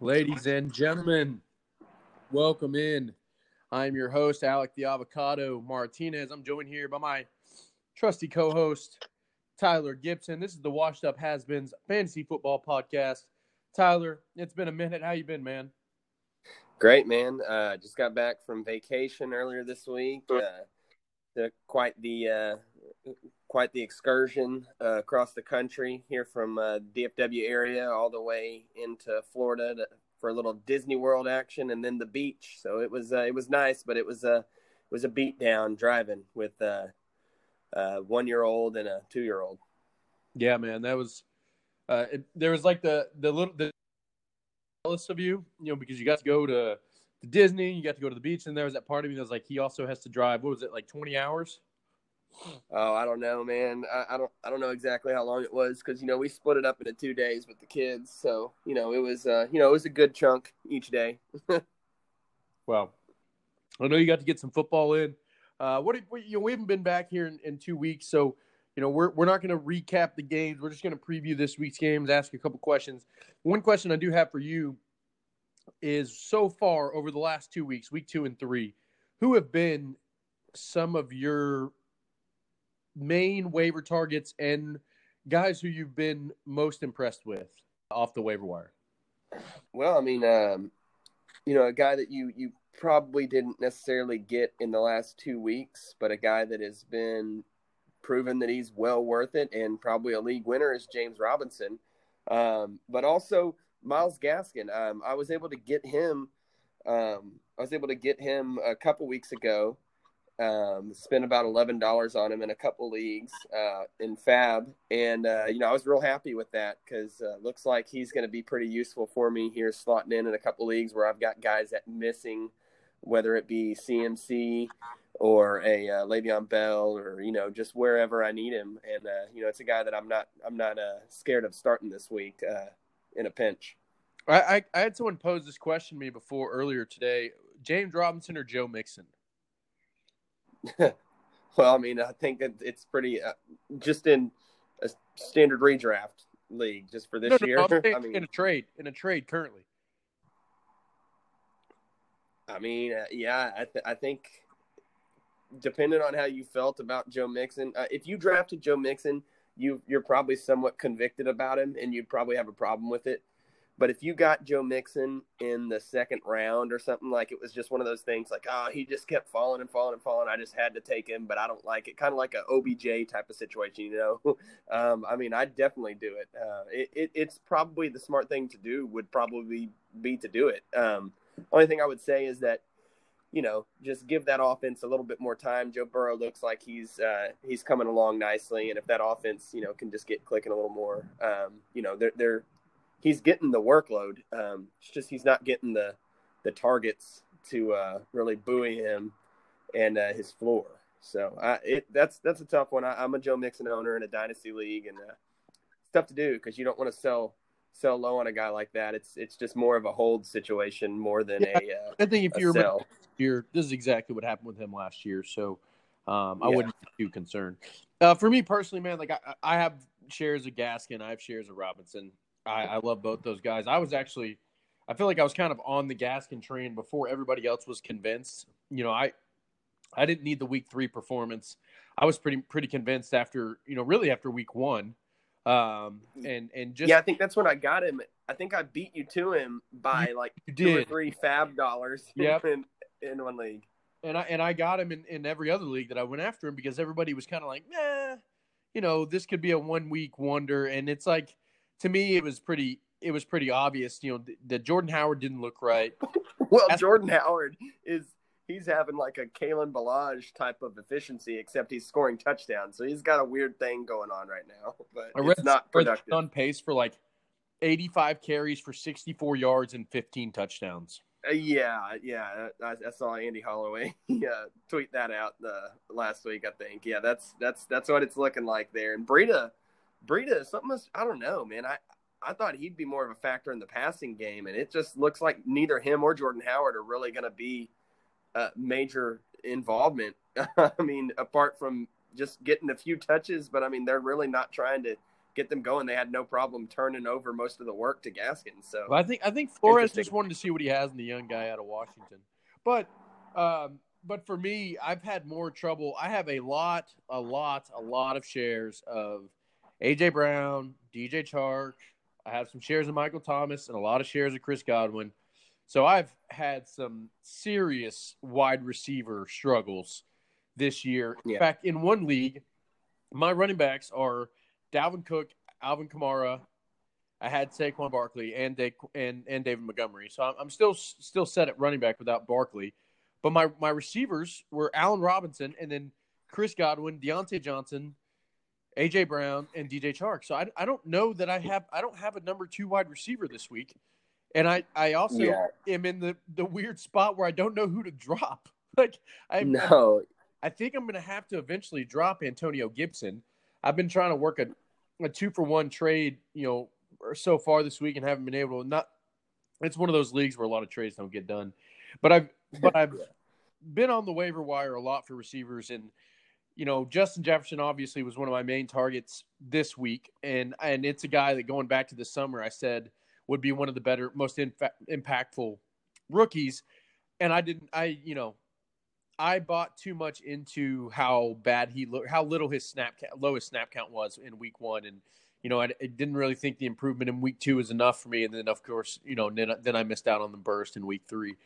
Ladies and gentlemen, welcome in. I'm your host, Alec the Avocado Martinez. I'm joined here by my trusty co host, Tyler Gibson. This is the Washed Up Has Beens Fantasy Football Podcast. Tyler, it's been a minute. How you been, man? Great, man. Uh, just got back from vacation earlier this week. Uh, quite the uh, quite the excursion uh, across the country here from uh, DFW area all the way into Florida to, for a little Disney World action and then the beach. So it was uh, it was nice, but it was a it was a beat down driving with a one year old and a two year old. Yeah, man, that was uh, it, there was like the the little the jealous of you, you know, because you got to go to, to Disney, you got to go to the beach, and there was that part of me that was like, he also has to drive. What was it like, twenty hours? Oh, I don't know, man. I, I don't I don't know exactly how long it was because you know we split it up into two days with the kids, so you know it was uh you know it was a good chunk each day. well, I know you got to get some football in. Uh, what, you know, we haven't been back here in, in two weeks, so you know we're we're not going to recap the games. We're just going to preview this week's games, ask a couple questions. One question I do have for you is so far over the last two weeks, week two and three, who have been some of your main waiver targets and guys who you've been most impressed with off the waiver wire? Well, I mean, um, you know, a guy that you you probably didn't necessarily get in the last two weeks, but a guy that has been proven that he's well worth it and probably a league winner is James Robinson. Um, but also Myles Gaskin. Um, I was able to get him. Um, I was able to get him a couple weeks ago um, spent about eleven dollars on him in a couple leagues uh, in FAAB, and uh, you know I was real happy with that because uh, looks like he's going to be pretty useful for me here, slotting in in a couple leagues where I've got guys that missing, whether it be CMC or a uh, Le'Veon Bell or you know just wherever I need him, and uh, you know it's a guy that I'm not I'm not uh, scared of starting this week uh, in a pinch. I, I I had someone pose this question to me before earlier today: James Robinson or Joe Mixon? well, I mean, I think it's pretty uh, just in a standard redraft league just for this no, no, year. I mean, in a trade, in a trade currently. I mean, uh, yeah, I, th- I think depending on how you felt about Joe Mixon, uh, if you drafted Joe Mixon, you you're probably somewhat convicted about him, and you'd probably have a problem with it. But if you got Joe Mixon in the second round or something, like it was just one of those things like, oh, he just kept falling and falling and falling. I just had to take him, but I don't like it. Kind of like a OBJ type of situation, you know? um, I mean, I'd definitely do it. Uh, it, it. It's probably the smart thing to do, would probably be to do it. Um, only thing I would say is that, you know, just give that offense a little bit more time. Joe Burrow looks like he's uh, he's coming along nicely, and if that offense, you know, can just get clicking a little more, um, you know, they're they're he's getting the workload. Um, it's just he's not getting the the targets to uh, really buoy him and uh, his floor. So I, it, that's that's a tough one. I, am a Joe Mixon owner in a dynasty league, and uh, it's tough to do because you don't want to sell sell low on a guy like that. It's it's just more of a hold situation more than yeah, a. Uh, I think if you're sell. here, this is exactly what happened with him last year. So um, I yeah. wouldn't be too concerned. Uh, for me personally, man, like I, I have shares of Gaskin, I have shares of Robinson. I, I love both those guys. I was actually, I feel like I was kind of on the Gaskin train before everybody else was convinced. You know, I, I didn't need the week three performance. I was pretty pretty convinced after you know really after week one, um, and and just yeah, I think that's when I got him. I think I beat you to him by like two or three FAAB dollars. Yep. in, in one league. And I and I got him in, in every other league that I went after him because everybody was kind of like, nah, you know, this could be a one week wonder, and it's like to me, it was pretty. It was pretty obvious, you know, that Jordan Howard didn't look right. well, As- Jordan Howard is he's having like a Kalen Ballage type of efficiency, except he's scoring touchdowns. So he's got a weird thing going on right now. But I it's not productive. On pace for like 85 carries for 64 yards and 15 touchdowns. Uh, yeah, yeah. I, I, saw Andy Holloway yeah, tweet that out uh, last week. I think. Yeah, that's that's that's what it's looking like there. And Breida Breida, something is, I don't know, man. I I thought he'd be more of a factor in the passing game, and it just looks like neither him or Jordan Howard are really going to be a major involvement. I mean, apart from just getting a few touches, but I mean, they're really not trying to get them going. They had no problem turning over most of the work to Gaskin. So But I think I think Flores just wanted to see what he has in the young guy out of Washington. But um, but for me, I've had more trouble. I have a lot, a lot, a lot of shares of AJ Brown, DJ Chark. I have some shares of Michael Thomas and a lot of shares of Chris Godwin. So I've had some serious wide receiver struggles this year. In Yeah. fact, in one league, my running backs are Dalvin Cook, Alvin Kamara. I had Saquon Barkley and and and David Montgomery. So I'm, I'm still still set at running back without Barkley. But my my receivers were Allen Robinson and then Chris Godwin, Diontae Johnson, AJ Brown, and DJ Chark. So I, I don't know that I have I don't have a number two wide receiver this week, and I I also Yeah. am in the the weird spot where I don't know who to drop. Like I no, I think I'm going to have to eventually drop Antonio Gibson. I've been trying to work a, a two for one trade, you know, so far this week and haven't been able to. Not, it's one of those leagues where a lot of trades don't get done. But I've, but I've been on the waiver wire a lot for receivers, and you know, Justin Jefferson obviously was one of my main targets this week, and and it's a guy that going back to the summer I said would be one of the better, most infa- impactful rookies, and I didn't, I you know, I bought too much into how bad he looked, how little his snap count, lowest snap count was in week one, and you know I, I didn't really think the improvement in week two was enough for me, and then of course you know then, then I missed out on the burst in week three,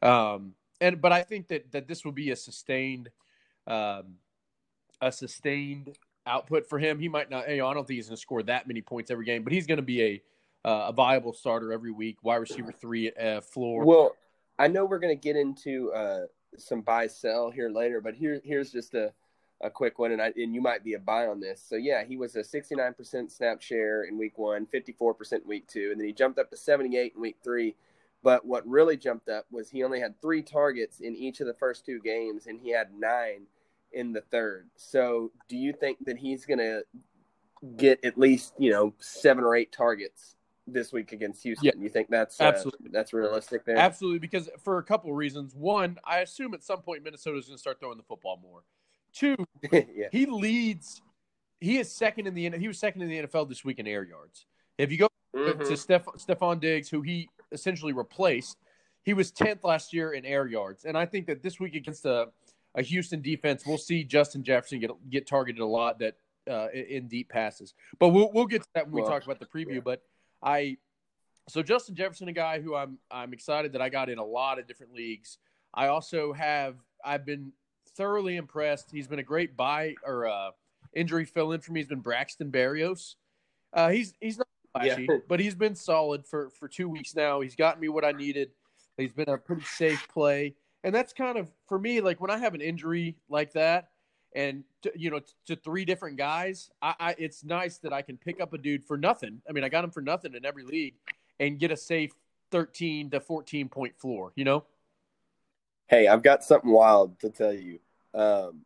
um, and but I think that that this will be a sustained, um, a sustained output for him. He might not, know, I don't think he's going to score that many points every game, but he's going to be a uh, a viable starter every week, wide receiver three uh, floor. Well, I know we're going to get into uh, some buy sell here later, but here here's just a, a quick one, and I and you might be a buy on this. So yeah, he was a 69% snap share in week one, 54% week two, and then he jumped up to 78 in week three. But what really jumped up was he only had three targets in each of the first two games, and he had nine in the third. So do you think that he's going to get at least you know seven or eight targets this week against Houston? Yeah. you think that's uh, Absolutely. that's realistic there? Absolutely, because for a couple of reasons. One, I assume at some point Minnesota's going to start throwing the football more. Two, yeah. he leads. He is second in the he was second in the NFL this week in air yards. If you go Mhm. to Steph, Stefon Diggs, who he essentially replaced, he was tenth last year in air yards, and I think that this week against a, a Houston defense, we'll see Justin Jefferson get get targeted a lot that uh, in deep passes. But we'll we'll get to that when we Well, talk about the preview. yeah. But I so Justin Jefferson, a guy who I'm I'm excited that I got in a lot of different leagues. I also have I've been thoroughly impressed. He's been a great buy or uh, injury fill in for me. He's been Braxton Berrios. Uh, he's he's not flashy, Yeah. but he's been solid for for two weeks now. He's gotten me what I needed. He's been a pretty safe play, and that's kind of for me. Like when I have an injury like that, and to, you know to three different guys, I, I it's nice that I can pick up a dude for nothing. I mean, I got him for nothing in every league, and get a safe thirteen to fourteen point floor. You know. Hey, I've got something wild to tell you. Um,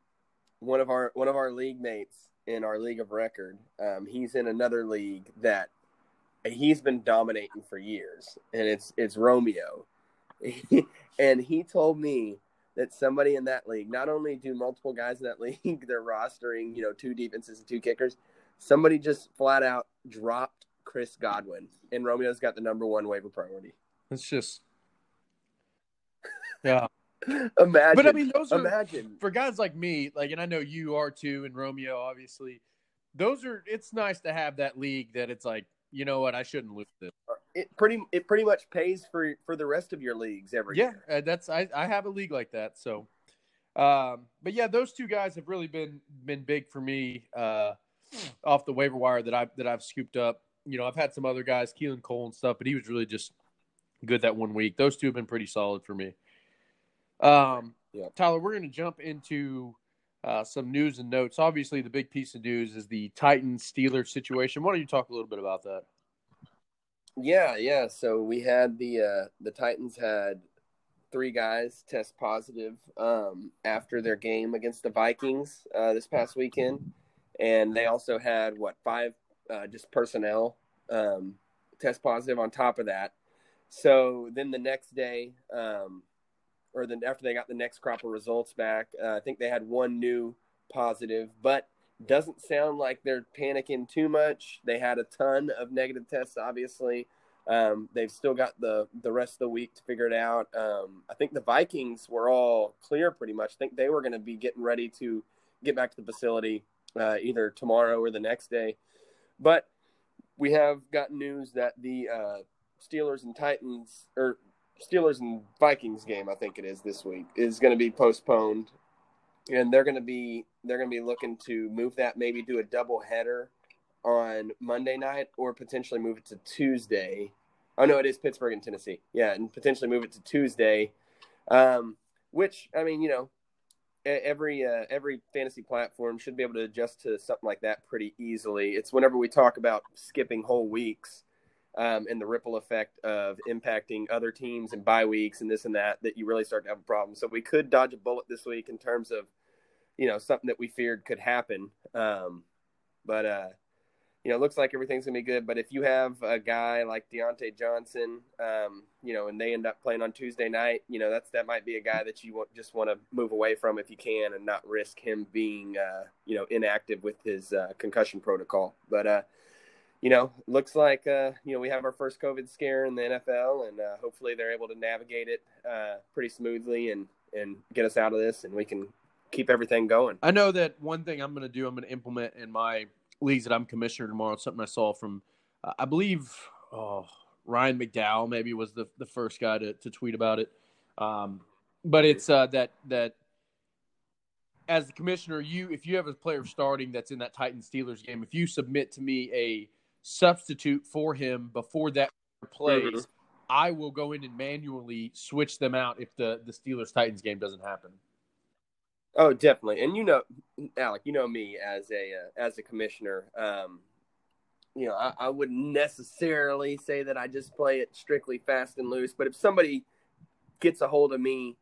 one of our one of our league mates in our league of record, um, he's in another league that he's been dominating for years, and it's it's Romeo, and he told me that somebody in that league, not only do multiple guys in that league, they're rostering you know two defenses and two kickers, somebody just flat out dropped Chris Godwin, and Romeo's got the number one waiver priority. It's just. Yeah. Imagine, But I mean, those are imagine. for guys like me, like, and I know you are too, and Romeo, obviously. Those are. It's nice to have that league that it's like, you know what, I shouldn't lose this. It pretty it pretty much pays for for the rest of your leagues every Yeah, year. uh, that's I. I have a league like that, so. Um, but yeah, those two guys have really been been big for me uh, off the waiver wire that I that I've scooped up. You know, I've had some other guys, Keelan Cole and stuff, but he was really just good that one week. Those two have been pretty solid for me. Um, Yeah. Tyler, we're going to jump into uh, some news and notes. Obviously, the big piece of news is the Titans Steelers situation. Why don't you talk a little bit about that? Yeah, yeah. So we had the uh the Titans had three guys test positive um after their game against the Vikings uh this past weekend. And they also had what five uh just personnel um test positive on top of that. So then the next day, um or then after they got the next crop of results back, uh, I think they had one new positive, but Doesn't sound like they're panicking too much. They had a ton of negative tests, obviously. Um, they've still got the the rest of the week to figure it out. Um, I think the Vikings were all clear pretty much. I think they were going to be getting ready to get back to the facility uh, either tomorrow or the next day. But we have gotten news that the uh, Steelers and Titans or Steelers and Vikings game, I think it is this week, is going to be postponed, and they're going to be they're going to be looking to move that maybe do a double header on Monday night or potentially move it to Tuesday. Oh no, it is Pittsburgh and Tennessee. Yeah, and potentially move it to Tuesday. Um, which I mean, you know, every uh, every fantasy platform should be able to adjust to something like that pretty easily. It's whenever we talk about skipping whole weeks um, and the ripple effect of impacting other teams and bye weeks and this and that that you really start to have a problem. So we could dodge a bullet this week in terms of you know something that we feared could happen. Um, but uh, you know, it looks like everything's gonna be good. But if you have a guy like Diontae Johnson, um, you know, and they end up playing on Tuesday night, you know, that's that might be a guy that you just want to move away from if you can, and not risk him being, uh, you know, inactive with his uh, concussion protocol. But uh, you know, looks like uh, you know we have our first COVID scare in the NFL, and uh, hopefully they're able to navigate it uh, pretty smoothly and and get us out of this, and we can keep everything going. I know that one thing I'm going to do, I'm going to implement in my leagues that I'm commissioner tomorrow. Something I saw from, uh, I believe, oh, Ryan McDowell maybe was the the first guy to, to tweet about it. Um, but it's uh, that that as the commissioner, you if you have a player starting that's in that Titans Steelers game, if you submit to me a substitute for him before that plays, mm-hmm. I will go in and manually switch them out if the the Steelers Titans game doesn't happen. Oh, definitely. And you know, Alec, you know me as a uh, as a commissioner. Um, you know, I, I wouldn't necessarily say that I just play it strictly fast and loose, but if somebody gets a hold of me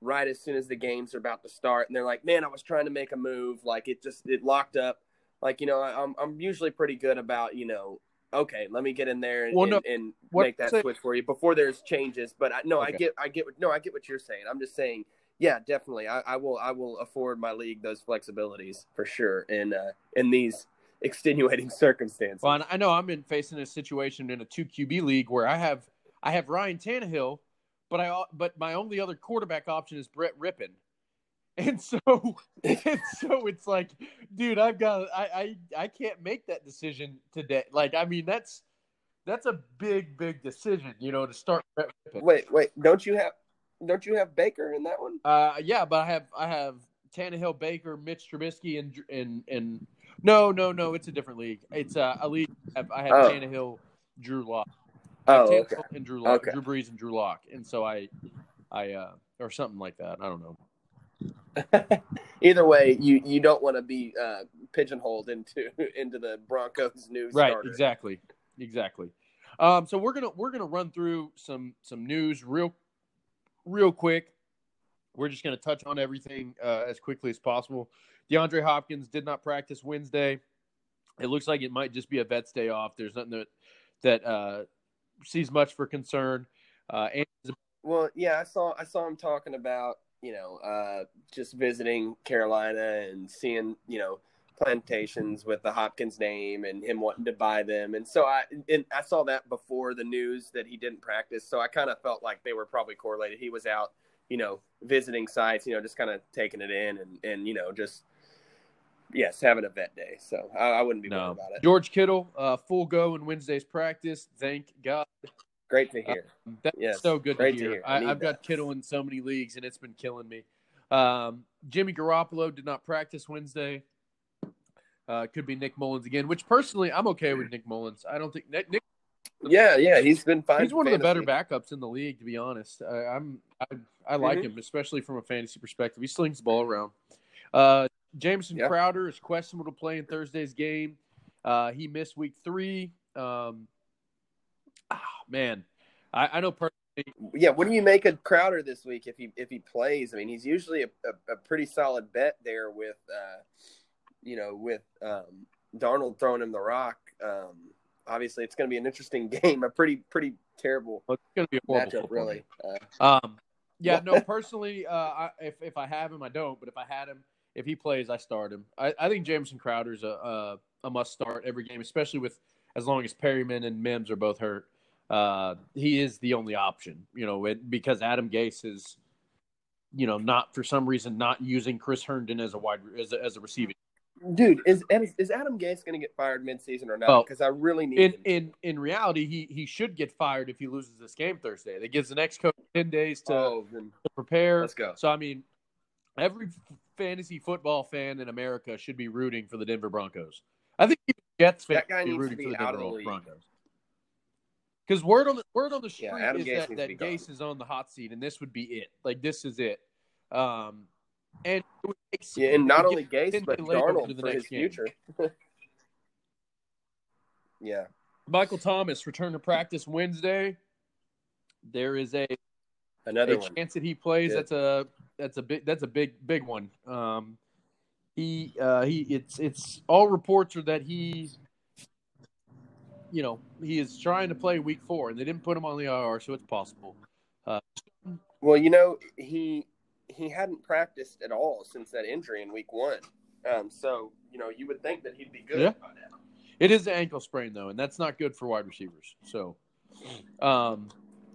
right as soon as the games are about to start, and they're like, "Man, I was trying to make a move, like it just it locked up." Like you know, I'm I'm usually pretty good about you know okay, let me get in there and, well, no, and, and make that switch for you before there's changes. But I, no, okay. I get, I get, no, I get what you're saying. I'm just saying yeah, definitely. I, I, will. I will afford my league those flexibilities for sure. In uh, in these extenuating circumstances. Well, I know I'm in facing a situation in a two QB league where I have I have Ryan Tannehill, but I but my only other quarterback option is Brett Rypien. And so, and so it's like, dude, I've got, I, I, I can't make that decision today. Like, I mean, that's, that's a big, big decision, you know, to start. Wait, wait, don't you have, don't you have Baker in that one? Uh, yeah, but I have I have Tannehill, Baker, Mitch Trubisky, and and and no, no, no, it's a different league. It's uh, a league. I have, I have oh. Tannehill, Drew Lock. Oh, okay. And Drew Lock, okay. Drew Brees and Drew Lock, and so I, I uh, or something like that. I don't know. Either way, you you don't want to be uh, pigeonholed into into the Broncos news. Right. Starter. Exactly. Exactly. Um, so we're gonna we're gonna run through some some news real real quick, we're just going to touch on everything uh, as quickly as possible. DeAndre Hopkins did not practice Wednesday. It looks like it might just be a vet's day off. There's nothing that that uh, sees much for concern. Uh, and- well, yeah, I saw I saw him talking about you know uh, just visiting Carolina and seeing you know plantations with the Hopkins name and him wanting to buy them. And so I and I saw that before the news that he didn't practice. So I kind of felt like they were probably correlated. He was out, you know, visiting sites, you know, just kind of taking it in and and you know just yes, having a vet day. So I, I wouldn't be no. about it. George Kittle, uh, full go in Wednesday's practice. Thank God. Great to hear. Um, that's yes. so good to hear. To hear. I, have got Kittle in so many leagues, and it's been killing me. Um, Jimmy Garoppolo did not practice Wednesday. Uh, could be Nick Mullens again, which personally I'm okay with Nick Mullens. I don't think Nick. Nick yeah, yeah, he's been fine. He's one fantasy. of the better backups in the league, to be honest. I, am I, I like mm-hmm. him, especially from a fantasy perspective. He slings the ball around. Uh, Jamison yeah. Crowder is questionable to play in Thursday's game. Uh, he missed week three. Um, ah, man, I, I know personally. Yeah, what do you make of Crowder this week if he if he plays? I mean, he's usually a, a, a pretty solid bet there with. Uh, you know, with um, Darnold throwing him the rock, um, obviously it's going to be an interesting game. A pretty pretty terrible. Well, it's going to be a matchup, really. Uh, um, yeah, no, personally, uh, I, if if I have him, I don't. But if I had him, if he plays, I start him. I, I think Jamison Crowder's a, a a must start every game, especially with as long as Perriman and Mims are both hurt. Uh, he is the only option, you know, it, because Adam Gase is, you know, not for some reason not using Chris Herndon as a wide as a, as a receiving. Dude, is is Adam Gase going to get fired midseason or not? Because I really need in, him. in in reality, he he should get fired if he loses this game Thursday. That gives the next coach ten days to, oh, to prepare. Let's go. So I mean, every fantasy football fan in America should be rooting for the Denver Broncos. I think Jets fans should be rooting to for the Denver the. Broncos. Because word on the word on the street Yeah, is Gase that, that be gone. Gase is on the hot seat, and this would be it. Like this is it. Um, and it would make Yeah, and not only Gase, but Darnold the for his next game. future. yeah. Michael Thomas returned to practice Wednesday. There is a, Another a chance that he plays. Good. That's a that's a big that's a big big one. Um, he uh, he it's it's all reports are that he's you know he is trying to play week four, and they didn't put him on the IR, so it's possible. Well, you know, he he hadn't practiced at all since that injury in week one. Um, so, you know, you would think that he'd be good Yeah. by now. It is an ankle sprain though, and that's not good for wide receivers. So, um,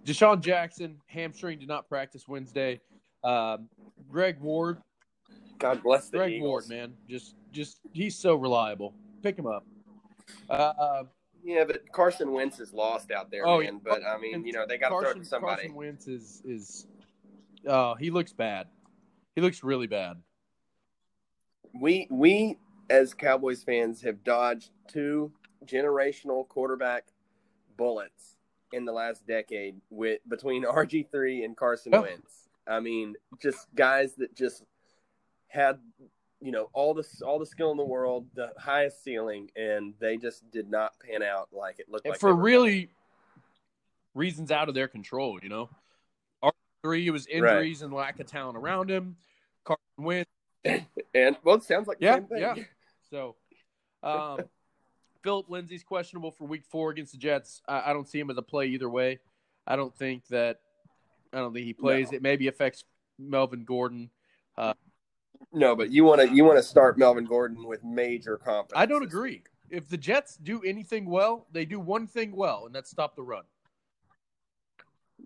DeSean Jackson hamstring did not practice Wednesday. Um, Greg Ward, God bless the Greg Eagles. Ward, man, just just he's so reliable. Pick him up. Uh, Yeah, but Carson Wentz is lost out there, Oh, man. yeah. But I mean, you know, they got to throw it to somebody. Carson Wentz is is oh he looks bad. He looks really bad. We we as Cowboys fans have dodged two generational quarterback bullets in the last decade with between RG three and Carson Yeah. Wentz. I mean, just guys that just had you know all the all the skill in the world, the highest ceiling, and they just did not pan out like it looked And like for really reasons out of their control, you know. Three it was injuries and lack of talent around him. Carson Wentz. And well, it sounds like the Yeah, same thing. yeah. So, um, Phillip Lindsay's questionable for Week Four against the Jets. I, I don't see him as a play either way. I don't think that. I don't think he plays. No. It maybe affects Melvin Gordon. No, but you want to you want to start Melvin Gordon with major confidence. I don't agree. If the Jets do anything well, they do one thing well, and that's stop the run.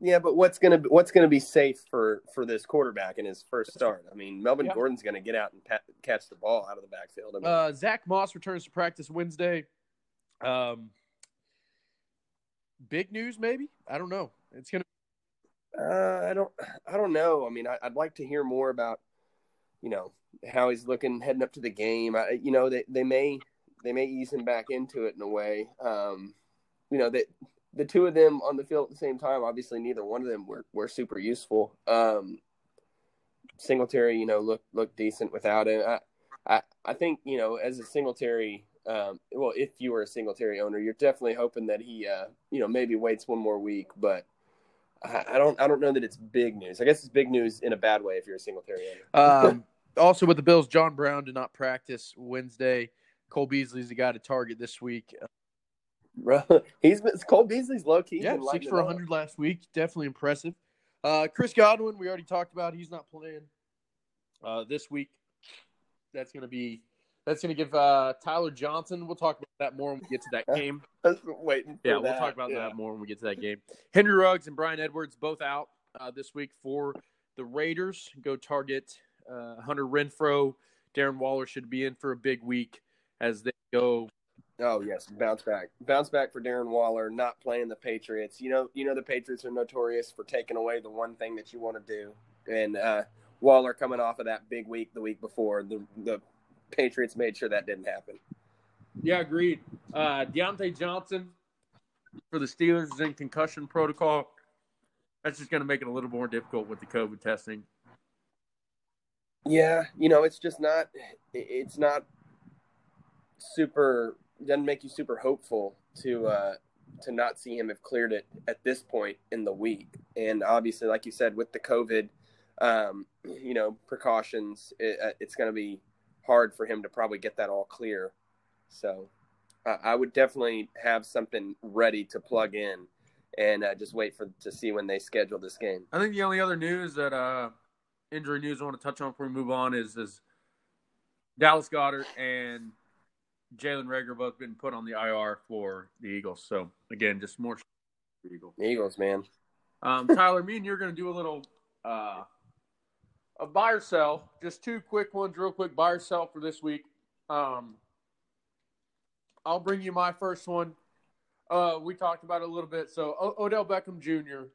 Yeah, but what's gonna be, what's gonna be safe for for this quarterback in his first start? I mean, Melvin. Gordon's gonna get out and pat, catch the ball out of the backfield. I mean, Uh, Zack Moss returns to practice Wednesday. Um, big news, maybe. I don't know. It's gonna. uh, I don't I don't know. I mean, I, I'd like to hear more about you know how he's looking heading up to the game. I, you know, they they may they may ease him back into it in a way. Um, you know that the two of them on the field at the same time. Obviously, neither one of them were were super useful. Um, Singletary, you know, look look decent without him. I, I I think you know as a Singletary, um, well, if you were a Singletary owner, you're definitely hoping that he, uh, you know, maybe waits one more week. But I, I don't I don't know that it's big news. I guess it's big news in a bad way if you're a Singletary owner. Um, also with the Bills, John Brown did not practice Wednesday. Cole Beasley's the guy to target this week. Bro, he's been Cole Beasley's low key. yeah, six for 100 last week. Definitely impressive. Uh, Chris Godwin, we already talked about. He's not playing uh, this week. That's going to be that's going to give uh, Tyler Johnson. We'll talk about that more when we get to that game. Waiting. Yeah, we'll talk about Yeah. that more when we get to that game. Henry Ruggs and Bryan Edwards both out uh, this week for the Raiders. Go target uh, Hunter Renfrow. Darren Waller should be in for a big week as they go. Oh yes, bounce back, bounce back for Darren Waller not playing the Patriots. You know, you know the Patriots are notorious for taking away the one thing that you want to do, and uh, Waller coming off of that big week the week before, the the Patriots made sure that didn't happen. Yeah, agreed. Uh, Diontae Johnson for the Steelers is in concussion protocol. That's just going to make it a little more difficult with the COVID testing. Yeah, you know, it's just not. It's not super. Doesn't make you super hopeful to uh, to not see him have cleared it at this point in the week. And obviously, like you said, with the COVID, um, you know, precautions, it, uh, it's going to be hard for him to probably get that all clear. So, uh, I would definitely have something ready to plug in, and uh, just wait for to see when they schedule this game. I think the only other news that uh, injury news I want to touch on before we move on is is Dallas Goedert and Jalen Reagor both been put on the IR for the Eagles. So again, just more Eagles. Eagles, man. Um, Tyler, me and you're going to do a little uh, a buy or sell. Just two quick ones, real quick. Buy or sell for this week. Um, I'll bring you my first one. Uh, we talked about it a little bit. So o- Odell Beckham Jr.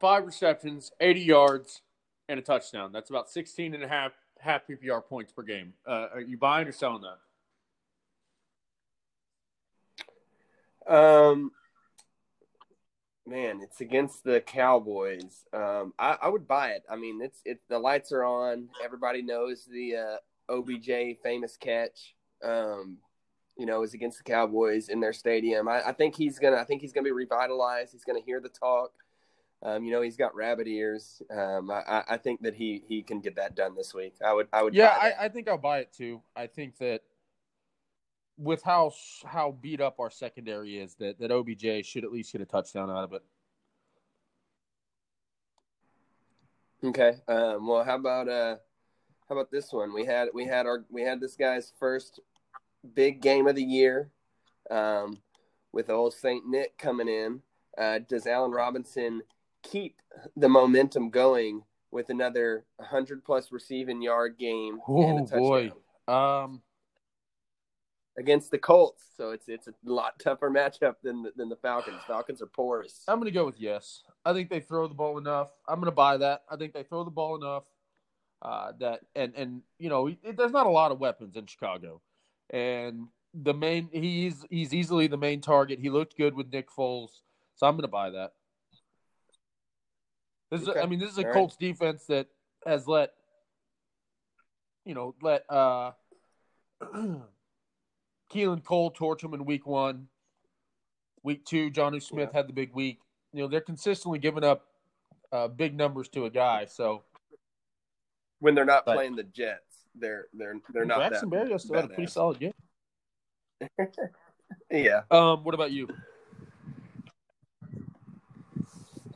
Five receptions, 80 yards, and a touchdown. That's about 16 and a half half PPR points per game. Uh, are you buying or selling that? Um, man, it's against the Cowboys. Um, I, I would buy it. I mean, it's it. The lights are on. Everybody knows the uh, OBJ famous catch. Um, you know, is against the Cowboys in their stadium. I, I think he's gonna. I think he's gonna be revitalized. He's gonna hear the talk. Um, you know, he's got rabbit ears. Um, I, I, think that he he can get that done this week. I would I would. Yeah, I, I, think I'll buy it too. I think that with how how beat up our secondary is, that that OBJ should at least get a touchdown out of it. Okay. Um, well, how about uh, how about this one? We had we had our we had this guy's first big game of the year, um, with old Saint Nick coming in. Uh, does Allen Robinson keep the momentum going with another 100 plus receiving yard game oh boy. um against the Colts so it's it's a lot tougher matchup than the, than the Falcons. Falcons are porous. I'm going to go with yes. I think they throw the ball enough. I'm going to buy that. I think they throw the ball enough uh, that and and you know it, there's not a lot of weapons in Chicago. And the main he's he's easily the main target. He looked good with Nick Foles so I'm going to buy that this is, okay. I mean, this is a All Colts right. defense that has let, you know, let uh, Keelan Cole torch them in week one. Week two, Jonnu Smith yeah. had the big week. You know, they're consistently giving up uh, big numbers to a guy. So when they're not but, playing the Jets, they're they're they're not. Jackson Berrios still had a pretty solid game. yeah. Um. What about you?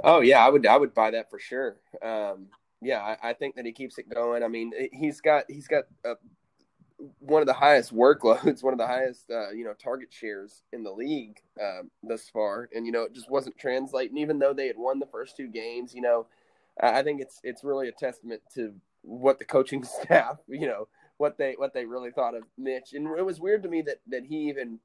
Oh yeah, I would I would buy that for sure. Um, yeah, I, I, think that he keeps it going. I mean, he's got he's got a, one of the highest workloads, one of the highest uh, you know target shares in the league uh, thus far, and you know it just wasn't translating. Even though they had won the first two games, you know, I think it's it's really a testament to what the coaching staff, you know, what they what they really thought of Mitch. And it was weird to me that that he even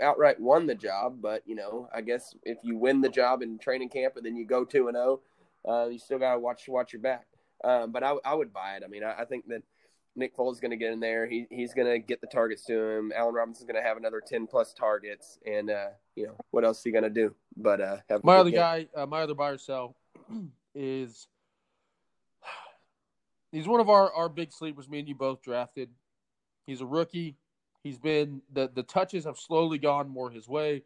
outright won the job, but you know, I guess if you win the job in training camp and then you go two and zero, oh, uh, you still got to watch watch your back. Um, but I, I would buy it. I mean, I, I think that Nick Foles is going to get in there. He he's going to get the targets to him. Allen Robinson's going to have another ten plus targets, and uh, you know what else is he going to do? But uh, my other game. guy, uh, my other buyer sell is he's one of our our big sleepers. Me and you both drafted. He's a rookie. He's been the the touches have slowly gone more his way.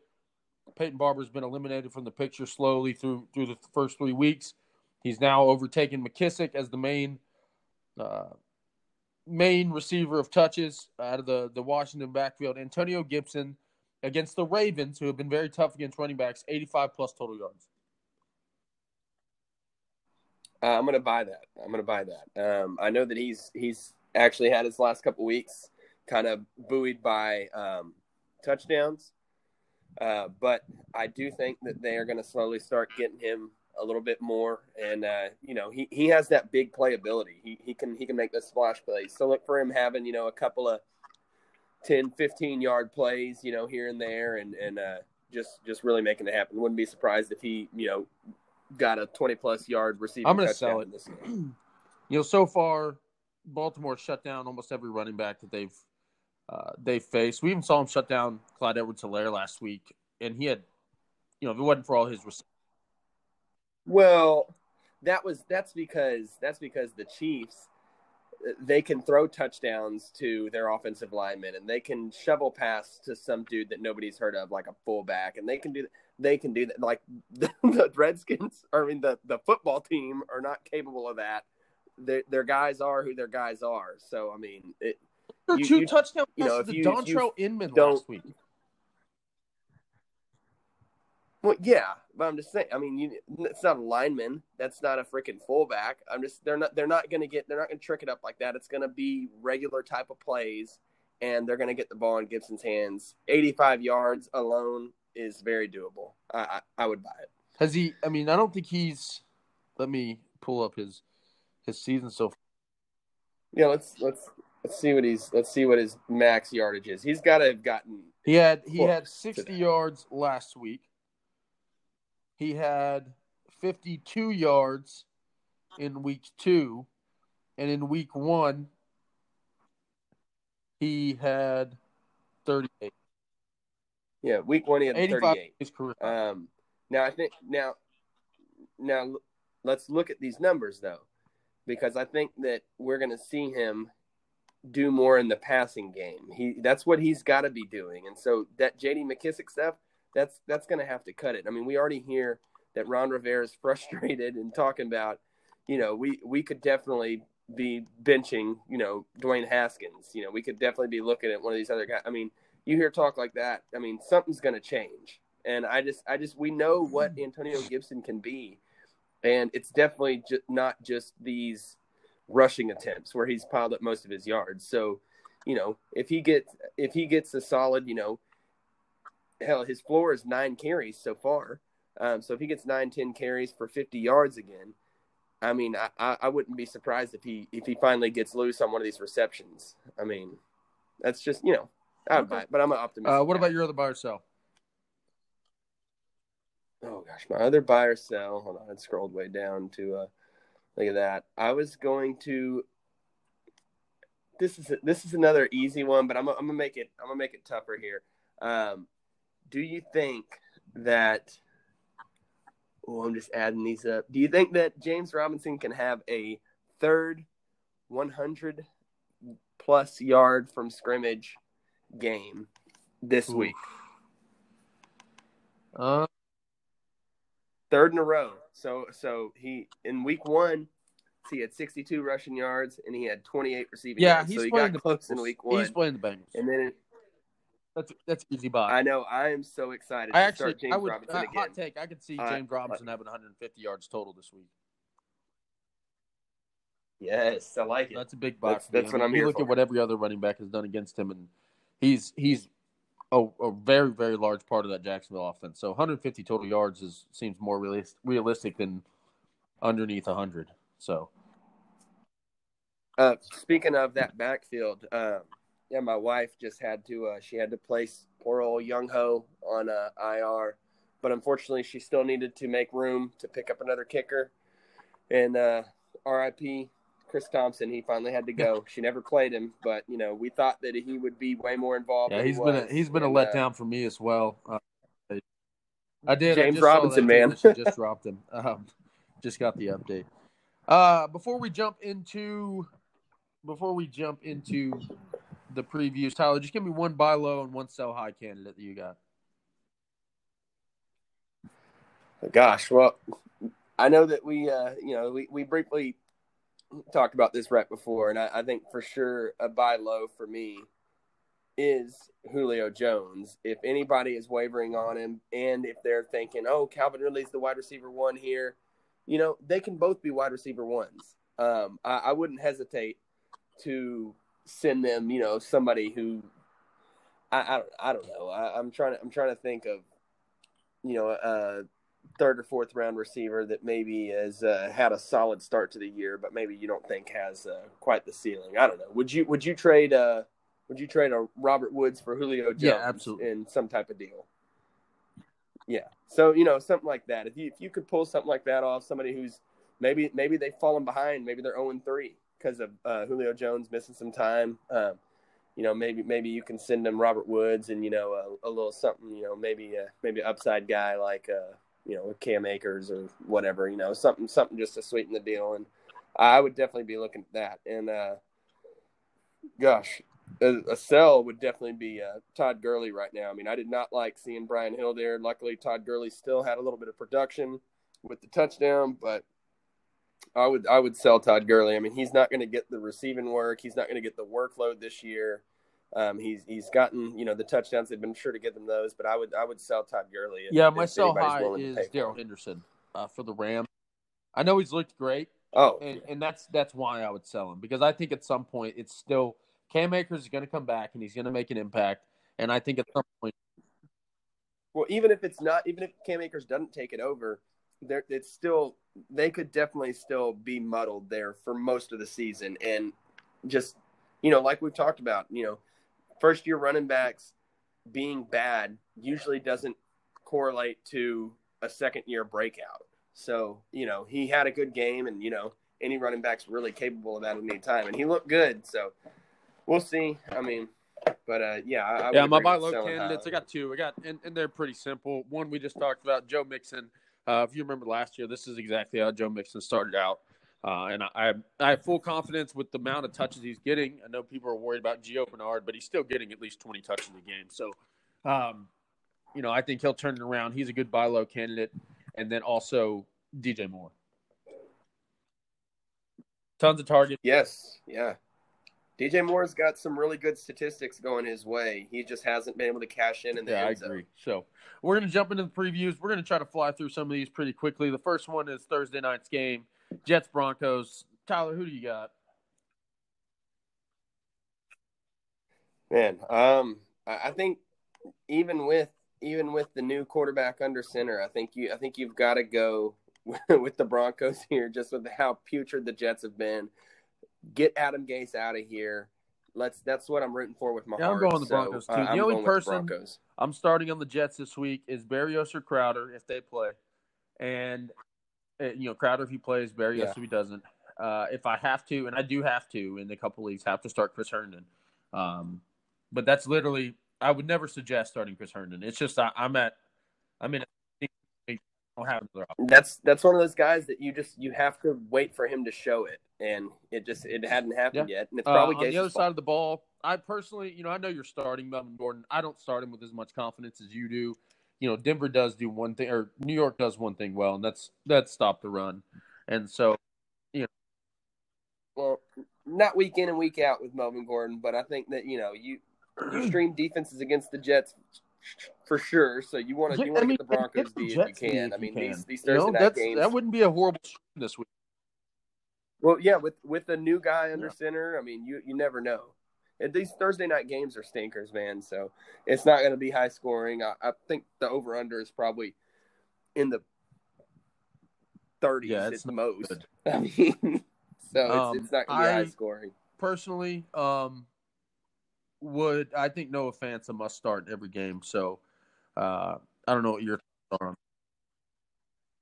Peyton Barber's been eliminated from the picture slowly through through the first three weeks. He's now overtaken McKissic as the main uh, main receiver of touches out of the the Washington backfield. Antonio Gibson against the Ravens, who have been very tough against running backs, 85 plus total yards. Uh, I'm going to buy that. I'm going to buy that. Um, I know that he's he's actually had his last couple weeks kind of buoyed by um, touchdowns. Uh, but I do think that they are going to slowly start getting him a little bit more, and uh, you know he, he has that big playability. He he can he can make the splash plays. So look for him having you know a couple of 10, 15 yard plays, you know here and there, and and uh, just just really making it happen. Wouldn't be surprised if he you know got a twenty plus yard receiving. I'm going to sell it. This you know, so far Baltimore shut down almost every running back that they've uh, they face. We even saw him shut down Clyde Edwards-Helaire last week, and he had, you know, if it wasn't for all his. Well, that was that's because that's because the Chiefs they can throw touchdowns to their offensive linemen and they can shovel pass to some dude that nobody's heard of like a fullback and they can do they can do that like the, the Redskins or I mean the the football team are not capable of that their, their guys are who their guys are so I mean it you, two you, touchdown you know, to Dontrelle Inman last week. Well, yeah, but I'm just saying. I mean, you, it's not a lineman. That's not a freaking fullback. I'm just they're not they're not going to get they're not going to trick it up like that. It's going to be regular type of plays, and they're going to get the ball in Gibson's hands. 85 yards alone is very doable. I, I I would buy it. Has he? I mean, I don't think he's. Let me pull up his his season so far. Yeah, let's let's let's see what he's let's see what his max yardage is. He's got to have gotten. He had he had 60 that. yards last week. He had 52 yards in week two, and in week one, he had 38. Yeah, week one he had 38. is correct. Um, now I think now, now let's look at these numbers though, because I think that we're going to see him do more in the passing game. He that's what he's got to be doing, and so that J.D. McKissic stuff that's that's going to have to cut it. I mean, we already hear that Ron Rivera is frustrated and talking about, you know, we we could definitely be benching, you know, Dwayne Haskins. You know, we could definitely be looking at one of these other guys. I mean, you hear talk like that. I mean, something's going to change. And I just, I just, we know what Antonio Gibson can be, and it's definitely just not just these rushing attempts where he's piled up most of his yards. So, you know, if he gets, if he gets a solid, you know, hell, his floor is nine carries so far. Um, so if he gets nine, ten carries for 50 yards again, I mean, I, I, I wouldn't be surprised if he, if he finally gets loose on one of these receptions. I mean, that's just, you know, I'd buy it, but I'm an optimist. Uh, what about your other buy or sell? Oh gosh, my other buy or sell. Hold on, it scrolled way down to uh look at that. I was going to this is this is another easy one, but I'm I'm gonna make it I'm gonna make it tougher here. Um, do you think that? Oh, I'm just adding these up. Do you think that James Robinson can have a third 100 plus yard from scrimmage game this week? Uh, third in a row. So so he in week one he had 62 rushing yards and he had 28 receiving yeah, yards. he's so he playing got the close in week one. He's playing the Bengals. and then That's that's easy buy. I know I am so excited I to actually, start James I would Robinson uh, again. hot take. I could see Uh, James Robinson having 150 yards total this week. Yes, I like it. That's a big buy. That's- that's I what mean, I'm you here look for. at what every other running back has done against him, and he's he's a, a very very large part of that Jacksonville offense. So 150 total yards is seems more realis- realistic than underneath 100. So Uh, speaking of that backfield, um, yeah, my wife just had to. Uh, she had to place poor old Younghoe on uh, IR, but unfortunately, she still needed to make room to pick up another kicker. And uh, RIP Chris Thompson, he finally had to go. She never played him, but you know, we thought that he would be way more involved. yeah, than he he's been a, he's been a And, uh, letdown for me as well. Uh, I did. I James just Robinson, man. She just dropped him. Um, just got the update. Uh, before we jump into before we jump into the previews, Tyler, just give me one buy low and one sell high candidate that you got. Gosh, well, I know that we, uh, you know, we, we briefly talked about this right before, and I, I think for sure a buy low for me is Julio Jones. If anybody is wavering on him, and if they're thinking, "Oh, Calvin Ridley's the wide receiver one here," you know, they can both be wide receiver ones. Um, I, I wouldn't hesitate to send them, you know, somebody who I, I don't, I don't know. I, I'm trying to, I'm trying to think of, you know, uh, third or fourth round receiver that maybe has uh, had a solid start to the year, but maybe you don't think has uh, quite the ceiling. I don't know. Would you would you trade uh would you trade a Robert Woods for Julio Jones? Yeah, absolutely. In some type of deal. Yeah. So you know something like that. If you if you could pull something like that off, somebody who's maybe maybe they've fallen behind, maybe they're zero three because of uh, Julio Jones missing some time. Um, you know, maybe maybe you can send them Robert Woods and you know a, a little something. You know, maybe uh, maybe an upside guy like uh, you know Cam Akers or whatever. You know, something something just to sweeten the deal. And I would definitely be looking at that. And uh, gosh, a, a sell would definitely be uh, Todd Gurley right now. I mean, I did not like seeing Brian Hill there. Luckily, Todd Gurley still had a little bit of production with the touchdown, but I would I would sell Todd Gurley. I mean, he's not going to get the receiving work. He's not going to get the workload this year. Um, he's he's gotten you know the touchdowns. They've been sure to get them those, but I would I would sell Todd Gurley. If, yeah, my sell high is Darrell. Henderson uh, for the Rams. I know he's looked great, Oh, and, and that's that's why I would sell him because I think at some point it's still Cam Akers is going to come back and he's going to make an impact, and I think at some point well, even if it's not, even if Cam Akers doesn't take it over, there it's still they could definitely still be muddled there for most of the season, and just you know, like we've talked about, you know, first year running backs being bad usually doesn't correlate to a second year breakout. So you know, he had a good game, and you know, any running back's really capable of that at any time, and he looked good. So we'll see. I mean. But uh, yeah, I, I yeah, my buy low candidates. I got two. I got and, and they're pretty simple. One we just talked about, Joe Mixon. Uh, if you remember last year, this is exactly how Joe Mixon started out. Uh, and I, I I have full confidence with the amount of touches he's getting. I know people are worried about Gio Bernard, but he's still getting at least 20 touches a game. So, um, you know, I think he'll turn it around. He's a good buy low candidate. And then also DJ Moore. Tons of targets. Yes, yeah. DJ Moore's got some really good statistics going his way. He just hasn't been able to cash in in the Yeah, I end zone. agree. So we're going to jump into the previews. We're going to try to fly through some of these pretty quickly. The first one is Thursday night's game, Jets Broncos. Tyler, who do you got? Man, um, I think even with even with the new quarterback under center, I think you I think you've got to go with the Broncos here, just with how putrid the Jets have been. Get Adam Gase out of here. Let's. That's what I'm rooting for with my Yeah, I'm heart. going the So, Broncos, too. uh, The I'm only person- Broncos. I'm starting on the Jets this week. Is Berrios or Crowder if they play, and you know Crowder if he plays, Berrios Yeah. if he doesn't. Uh, if I have to, and I do have to in a couple leagues, have to start Chris Herndon. Um, but that's literally I would never suggest starting Chris Herndon. It's just I, I'm at I'm in. I don't have another option. That's that's one of those guys that you just you have to wait for him to show it, and it just it hadn't happened yet, and it's Uh, probably on the other fault. side of the ball, I personally, you know, I know you're starting Melvin Gordon. I don't start him with as much confidence as you do. You know, Denver does do one thing, or New York does one thing well, and that's that's stop the run. And so, you know. Well, not week in and week out with Melvin Gordon, but I think that you know you you stream defenses against the Jets for sure. So you want to you want to get the Broncos D if you can. I mean can. these these You know, night games. that wouldn't be a horrible stream this week. Well, yeah, with with the new guy under Yeah. center, I mean you you never know. These Thursday night games are stinkers, man. So it's not going to be high scoring. I, I think the over under is probably in the 30s Yeah, at it's the most. good. I mean, so it's, Um, it's not going to be I- high scoring. Personally, um, would I think Noah Fant's a must start in every game. So, uh, I don't know what your thoughts are on.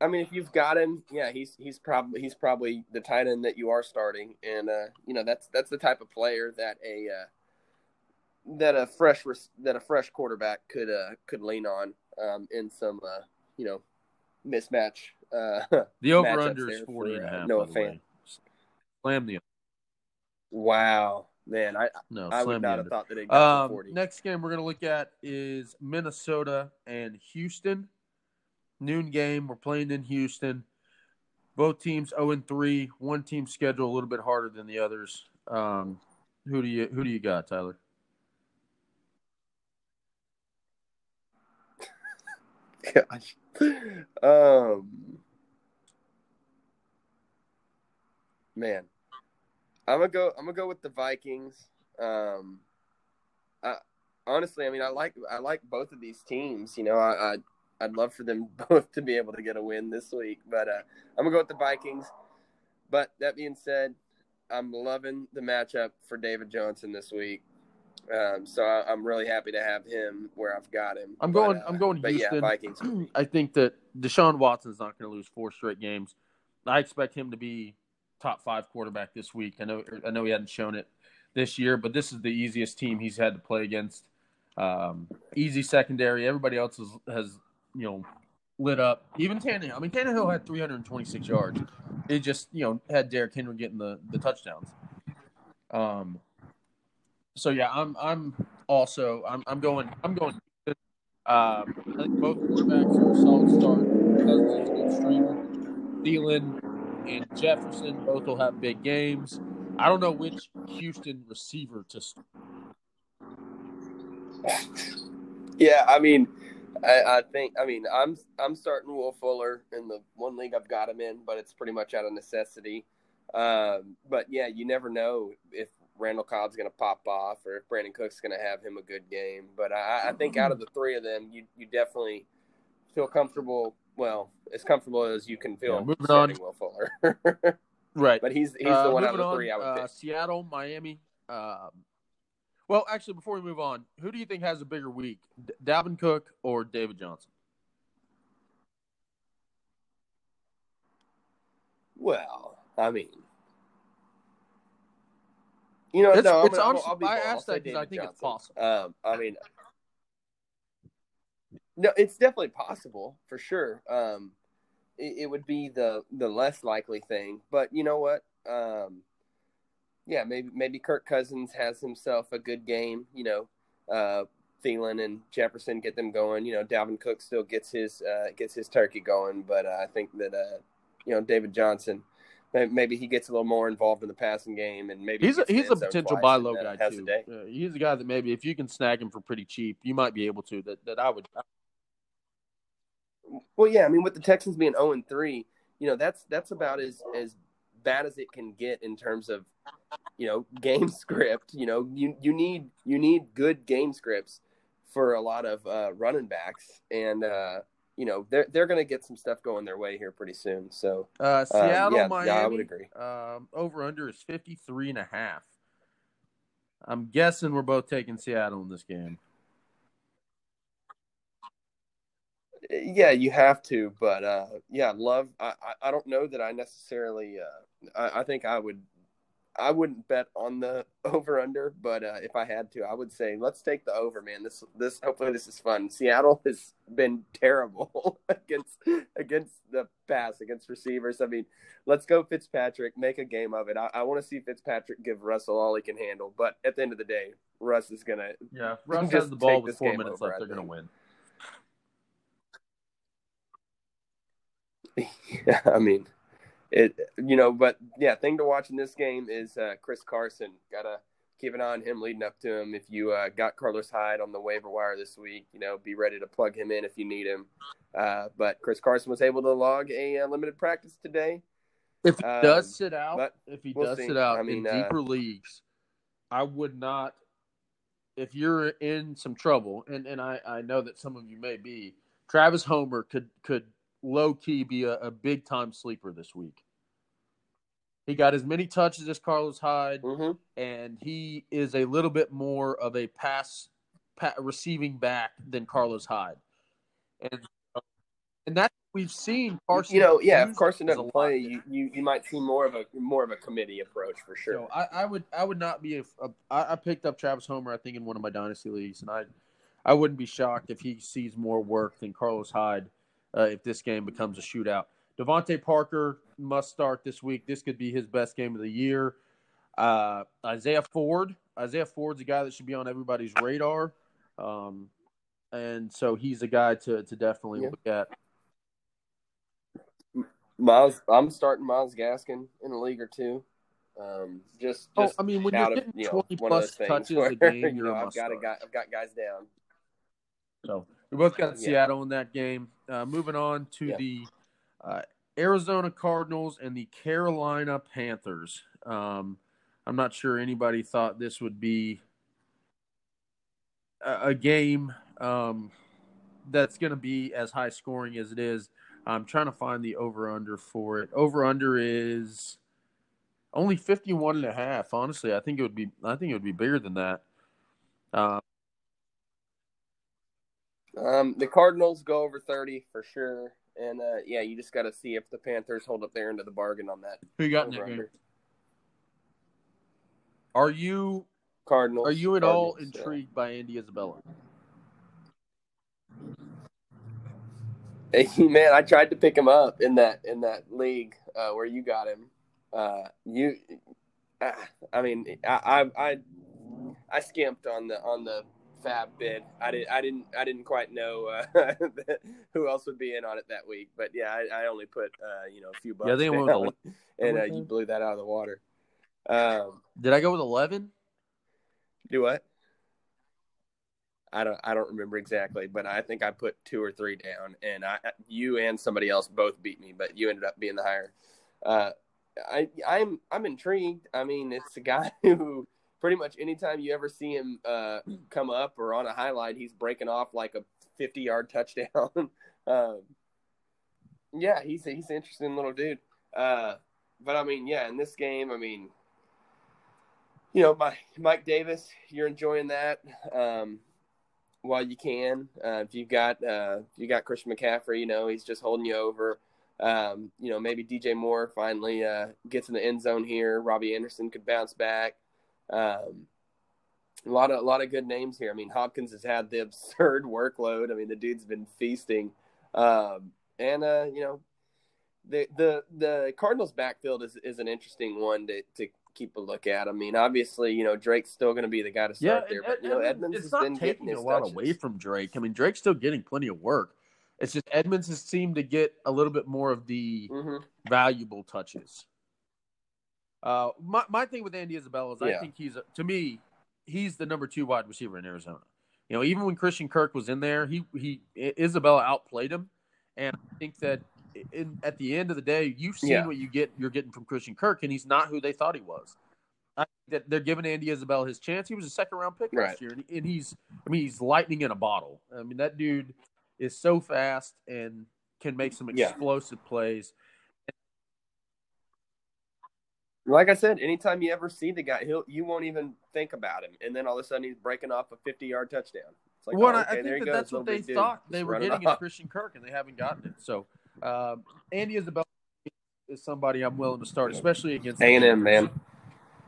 I mean, if you've got him, yeah, he's he's probably he's probably the tight end that you are starting, and uh, you know that's that's the type of player that a uh, that a fresh res- that a fresh quarterback could uh, could lean on um, in some uh, you know mismatch. Uh, The over under is there 40 and a for, uh, half. Noah by the way. Fant. Slam the wow, man, I no. I would not have thought that it got Um, forty. next game we're going to look at is Minnesota and Houston. Noon game. We're playing in Houston. Both teams 0 and 3. One team schedule a little bit harder than the others. Um, who do you who do you got, Tyler? Gosh. Um, man, I'm gonna go. I'm gonna go with the Vikings. Um, I, honestly, I mean, I like I like both of these teams. You know, I, I I'd love for them both to be able to get a win this week, but uh, I'm gonna go with the Vikings. But that being said, I'm loving the matchup for David Johnson this week. Um, so I, I'm really happy to have him where I've got him. I'm But, going- uh, I'm going But yeah, Vikings. I think that Deshaun Watson's not going to lose four straight games. I expect him to be top five quarterback this week. I know I know he hadn't shown it this year, but this is the easiest team he's had to play against. Um, easy secondary. Everybody else has, has you know lit up. Even Tannehill. I mean Tannehill had 326 yards. It just you know had Derrick Henry getting the the touchdowns. Um. So yeah, I'm I'm also I'm I'm going I'm going um, I think both quarterbacks are a solid start. Cousins. Thielen and Jefferson both will have big games. I don't know which Houston receiver to. Yeah, I mean, I, I think I mean I'm I'm starting Will Fuller in the one league I've got him in, but it's pretty much out of necessity. Um, but yeah, you never know if Randall Cobb's going to pop off or if Brandin Cook's going to have him a good game. But I, I think out of the three of them, you you definitely feel comfortable. Well, as comfortable as you can feel Yeah, moving starting on. Will Fuller. Right. but he's he's Uh, the one out of the on, three I would uh, pick. Seattle, Miami. Um, well, actually, before we move on, who do you think has a bigger week, D- Dalvin Cook or David Johnson? Well, I mean, you know, It's- no, it's gonna, honestly- I. Asked that 'cause I think it's possible. Um, I mean, no, it's definitely possible for sure. Um, it, it would be the the less likely thing, but you know what? Um, yeah, maybe maybe Kirk Cousins has himself a good game. You know, uh, Thielen and Jefferson get them going. You know, Dalvin Cook still gets his uh, gets his turkey going, but uh, I think that uh, you know David Johnson. Maybe he gets a little more involved in the passing game, and maybe He's a, he's a potential buy low guy a too. Uh, he's a guy that maybe if you can snag him for pretty cheap, you might be able to. That that I would. Well, yeah, I mean, with the Texans being zero and three, you know, that's that's about as as bad as it can get in terms of, you know, game script. You know, you you need you need good game scripts for a lot of uh, running backs, and uh, you know, they're they're going to get some stuff going their way here pretty soon. So, Uh, Seattle, yeah, Miami. yeah, I would agree. Um, over under is 53 and a half. I'm guessing we're both taking Seattle in this game. yeah, you have to, but uh, yeah, love. I, I I don't know that I necessarily. Uh, I, I think I would. I wouldn't bet on the over under, but uh, if I had to, I would say let's take the over, man. This this hopefully this is fun. Seattle has been terrible against against the pass against receivers. I mean, let's go Fitzpatrick, make a game of it. I, I want to see Fitzpatrick give Russell all he can handle, but at the end of the day, Russ is gonna. Yeah, Russ has the ball with four minutes over, left. They're going to win. Yeah, I mean, it. You know, but yeah, thing to watch in this game is uh, Chris Carson. Gotta keep an eye on him leading up to him. If you uh, got Carlos Hyde on the waiver wire this week, you know, be ready to plug him in if you need him. Uh, but Chris Carson was able to log a uh, limited practice today. If he Um, does sit out, if he we'll does see. sit out I mean, in uh, deeper leagues, I would not. If you're in some trouble, and, and I, I know that some of you may be, Travis Homer could could low key be a, a big time sleeper this week. He got as many touches as Carlos Hyde, hmm and he is a little bit more of a pass, pa- receiving back than Carlos Hyde, and and that we've seen Carson. You know, yeah, if Carson doesn't play, you, you you might see more of a more of a committee approach for sure. So I, I would I would not be if i picked up Travis Homer I think in one of my dynasty leagues and I I wouldn't be shocked if he sees more work than Carlos Hyde uh, if this game becomes a shootout. DeVante Parker must start this week. This could be his best game of the year. Uh, Isaiah Ford Isaiah Ford's a guy that should be on everybody's radar, um, and so he's a guy to to definitely Yeah. look at. Myles, I'm starting Myles Gaskin in a league or two. Um, just, Oh, I mean, when you're out of getting you know 20 plus touches where a game, you you're know a I've got a guy, I've got guys down. So we both got Yeah. Seattle in that game. Uh, moving on to Yeah. the uh, Arizona Cardinals and the Carolina Panthers. Um, I'm not sure anybody thought this would be a, a game um, that's going to be as high scoring as it is. I'm trying to find the over under for it. Over under is only 51 and a half. Honestly, I think it would be I think it would be bigger than that. Uh, Um, the Cardinals go over 30 for sure, and uh, yeah, you just got to see if the Panthers hold up their end of the bargain on that. who you got in that game? Are you Cardinals. Are you at all Cardinals, yeah. intrigued by Andy Isabella? Hey, man, I tried to pick him up in that in that league uh, where you got him. Uh, you, uh, I mean, I, I I I skimped on the on the FAAB bid. I didn't I didn't I didn't quite know uh, who else would be in on it that week. But yeah, I, I only put uh, you know a few bucks. Yeah, I think I went with down, and uh, you blew that out of the water. Um, Did I go with eleven? do what? I don't I don't remember exactly, but I think I put two or three down, and I you and somebody else both beat me, but you ended up being the higher. Uh, I I'm I'm intrigued. I mean, it's a guy who pretty much anytime you ever see him uh, come up or on a highlight, he's breaking off like a 50 yard touchdown. um, yeah, he's he's an interesting little dude. Uh, but I mean, yeah, in this game, I mean, you know, my Mike Davis, you're enjoying that. Um, while you can. Uh, if you've got uh, you got Christian McCaffrey, you know he's just holding you over. Um, you know maybe DJ Moore finally uh, gets in the end zone here. Robbie Anderson could bounce back. Um, a lot of a lot of good names here. I mean Hopkins has had the absurd workload. I mean the dude's been feasting, um, and uh, you know the the the Cardinals backfield is is an interesting one to to keep a look at. I mean, obviously, you know, Drake's still going to be the guy to start yeah, there, but you know, Edmonds it's has been taking a lot touches. away from Drake. I mean, Drake's still getting plenty of work. It's just Edmonds has seemed to get a little bit more of the mm-hmm. valuable touches. Uh, my my thing with Andy Isabella is yeah. I think he's a, to me he's the number two wide receiver in Arizona. You know, even when Christian Kirk was in there, he he Isabella outplayed him, and I think that in, at the end of the day, you've seen yeah. what you get. You're getting from Christian Kirk, and he's not who they thought he was. I that they're giving Andy Isabella his chance. He was a second round pick right. last year, and, and he's I mean he's lightning in a bottle. I mean that dude is so fast and can make some explosive yeah. plays. Like I said, anytime you ever see the guy, he'll you won't even think about him, and then all of a sudden he's breaking off a fifty-yard touchdown. It's like, well, oh, okay, I think that that's what they thought they were getting in Christian Kirk, and they haven't gotten it. So uh, Andy Isabella is somebody I'm willing to start, especially against A and M. Man,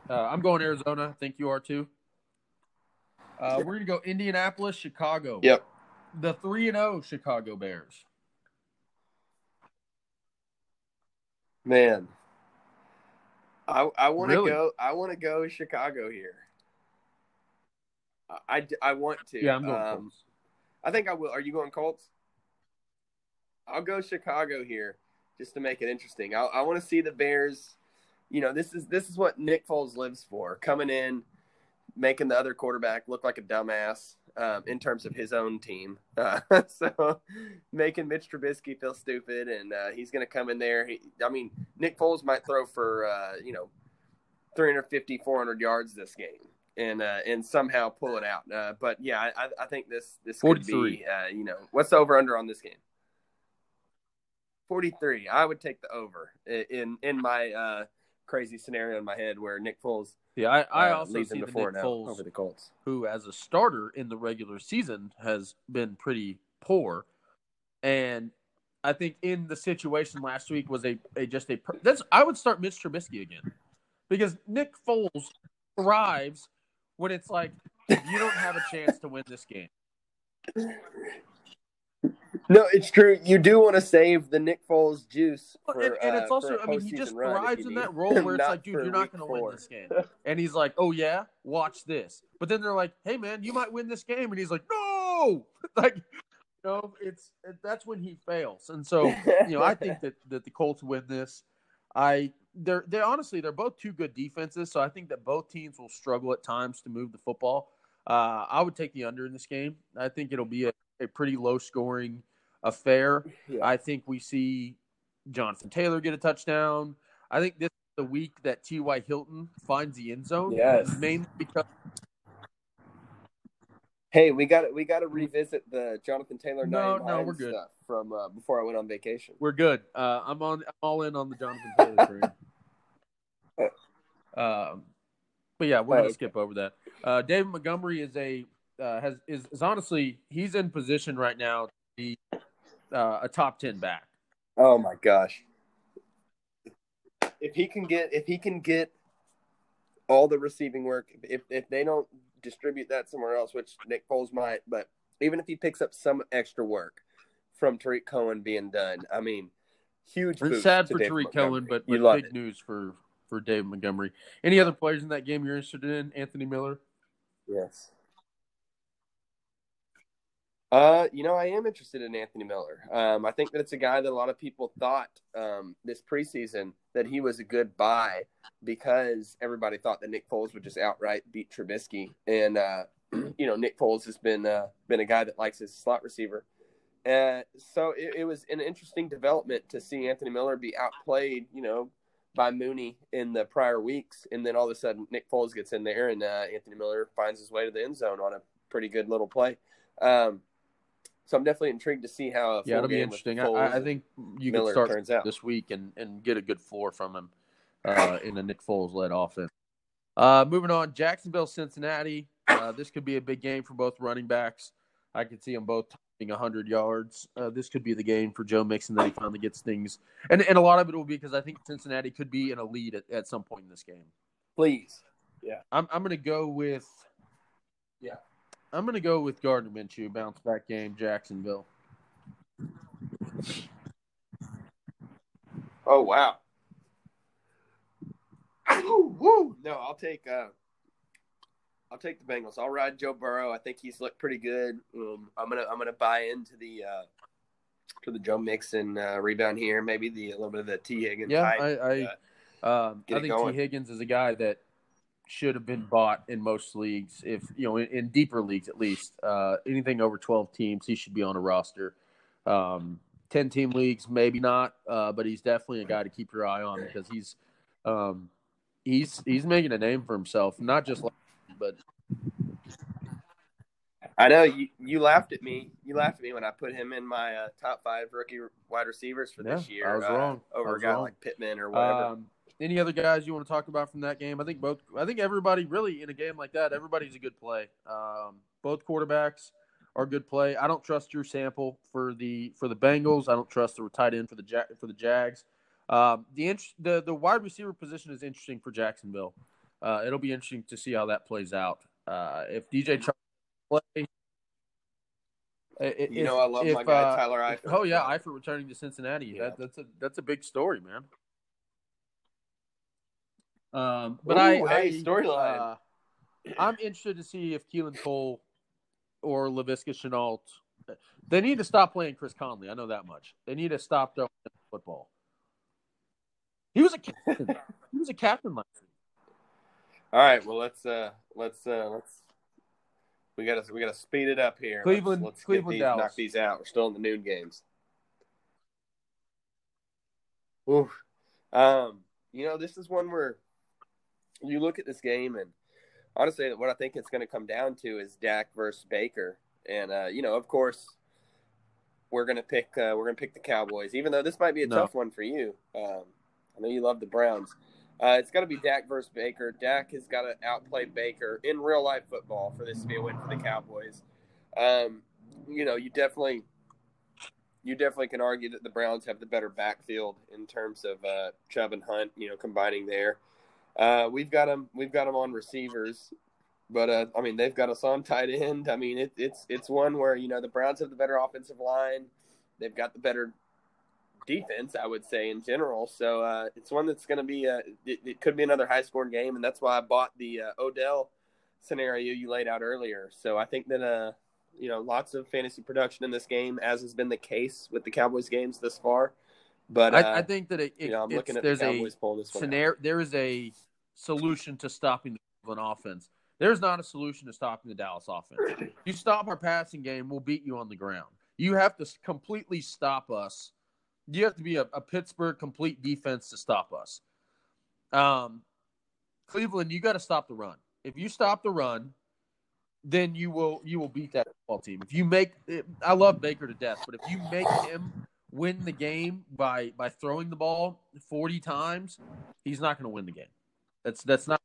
uh, I'm going Arizona. I think you are too. Uh, we're gonna go Indianapolis, Chicago. Yep. The three and zero oh Chicago Bears. Man, I I want to really? go. I want to go Chicago here. I, I want to. Yeah, I'm going um, Colts. I think I will. Are you going Colts? I'll go Chicago here just to make it interesting. I, I want to see the Bears. You know, this is this is what Nick Foles lives for: coming in, making the other quarterback look like a dumbass um, in terms of his own team. Uh, so making Mitch Trubisky feel stupid, and uh, he's going to come in there. He, I mean, Nick Foles might throw for uh, you know 350, 400 yards this game. And uh, and somehow pull it out, uh, but yeah, I, I think this this could be uh, you know what's the over under on this game? 43. I would take the over in in my uh, crazy scenario in my head where Nick Foles. Yeah, I, I uh, also see the Nick Foles over the Colts, who as a starter in the regular season has been pretty poor, and I think in the situation last week was a, a just a that's I would start Mitch Trubisky again because Nick Foles thrives when it's like you don't have a chance to win this game. No, it's true. You do want to save the Nick Foles juice, for, and, and, it's uh, also. I mean, he just thrives in that role where it's like, dude, you're not going to win this game, and he's like, oh yeah, watch this. But then they're like, hey man, you might win this game, and he's like, no, like, you know, it's that's when he fails. And so, you know, I think that that the Colts win this. I they're they honestly they're both two good defenses, so I think that both teams will struggle at times to move the football. Uh, I would take the under in this game. I think it'll be a, a pretty low scoring affair. Yeah. I think we see Jonathan Taylor get a touchdown. I think this is the week that T.Y. Hilton finds the end zone. Yes. Mainly because. Hey, we got we got to revisit the Jonathan Taylor no, no, we're good. from uh, before I went on vacation. We're good. Uh, I'm on. I'm all in on the Jonathan Taylor train. um, but yeah, we're oh, gonna okay. skip over that. Uh, David Montgomery is a uh, has is, is honestly he's in position right now to be uh, a top ten back. Oh my gosh! If he can get if he can get all the receiving work, if if they don't distribute that somewhere else, which Nick Foles might, but even if he picks up some extra work from Tarik Cohen being done, I mean, huge. It's sad for Tarik Cohen, but, but big it. news for for Dave Montgomery. Any other players in that game you're interested in? Anthony Miller. Yes. Uh, you know, I am interested in Anthony Miller. Um, I think that it's a guy that a lot of people thought um, this preseason that he was a good buy because everybody thought that Nick Foles would just outright beat Trubisky, and uh, you know Nick Foles has been uh, been a guy that likes his slot receiver. Uh, so it, it, was an interesting development to see Anthony Miller be outplayed, you know, by Mooney in the prior weeks, and then all of a sudden Nick Foles gets in there, and uh, Anthony Miller finds his way to the end zone on a pretty good little play. Um, so I'm definitely intrigued to see how. yeah, it'll be interesting. I, I, think you Miller can start turns out. this week and, and get a good floor from him uh, in the Nick Foles led offense. Uh, moving on, Jacksonville, Cincinnati. Uh, this could be a big game for both running backs. I could see them both topping 100 yards. Uh, this could be the game for Joe Mixon that he finally gets things. And, and a lot of it will be because I think Cincinnati could be in a lead at, at some point in this game. Please. Yeah. I'm, I'm going to go with. I'm going to go with Gardner Minshew, bounce back game, Jacksonville. Oh, wow. Woo, No, I'll take uh, I'll take the Bengals. I'll ride Joe Burrow. I think he's looked pretty good. Um, I'm gonna I'm gonna buy into the uh, to the Joe Mixon uh, rebound here. Maybe the a little bit of the Tee Higgins. Yeah, I I, uh, um, I think Tee Higgins is a guy that should have been bought in most leagues. If you know, in, in deeper leagues at least, uh, anything over 12 teams, he should be on a roster. Um, 10 team leagues, maybe not, uh, but he's definitely a guy to keep your eye on because he's um, he's he's making a name for himself, not just like, but I know you, you laughed at me. You laughed at me when I put him in my uh, top five rookie wide receivers for yeah, this year. I was uh, wrong over was a guy wrong. like Pittman or whatever. Um, any other guys you want to talk about from that game? I think both. I think everybody really in a game like that, everybody's a good play. Um, both quarterbacks are good play. I don't trust Drew Sample for the for the Bengals. I don't trust the tight end for the for the Jags. Um, the, the the wide receiver position is interesting for Jacksonville. Uh, it'll be interesting to see how that plays out. Uh, if DJ Chark play, if, you know I love if, my guy uh, Tyler Eifert. oh yeah, Eifert returning to Cincinnati. Yeah. That, that's a that's a big story, man. Um, but Ooh, I, hey, storyline. Uh, I'm interested to see if Keelan Cole or Laviska Shenault. They need to stop playing Chris Conley. I know that much. They need to stop throwing football. He was a captain. he was a captain last year. All right, well let's uh let's uh let's we gotta we gotta speed it up here. Cleveland, let's, let's Cleveland, these, knock these out. We're still in the noon games. Ooh, um, you know this is one where you look at this game and honestly, what I think it's going to come down to is Dak versus Baker, and uh, you know, of course, we're gonna pick uh, we're gonna pick the Cowboys, even though this might be a no. tough one for you. Um, I know you love the Browns. Uh, it's got to be Dak versus Baker. Dak has got to outplay Baker in real life football for this to be a win for the Cowboys. Um, you know, you definitely, you definitely can argue that the Browns have the better backfield in terms of uh, Chubb and Hunt. You know, combining there. Uh, we've got them. We've got them on receivers, but uh, I mean, they've got us on tight end. I mean, it, it's it's one where you know the Browns have the better offensive line. They've got the better defense, I would say in general. So uh, it's one that's going to be a, it, it, could be another high scoring game, and that's why I bought the uh, Odell scenario you laid out earlier. So I think that uh, you know, lots of fantasy production in this game, as has been the case with the Cowboys games thus far. But I, I uh, think that it, it you know, I'm looking at there's the Cowboys a this scenario. There is a solution to stopping the Cleveland offense. There's not a solution to stopping the Dallas offense. you stop our passing game, we'll beat you on the ground. You have to completely stop us you have to be a, a Pittsburgh complete defense to stop us. Um, Cleveland, you got to stop the run. If you stop the run, then you will you will beat that football team. If you make, I love Baker to death, but if you make him win the game by by throwing the ball forty times, he's not going to win the game. That's that's not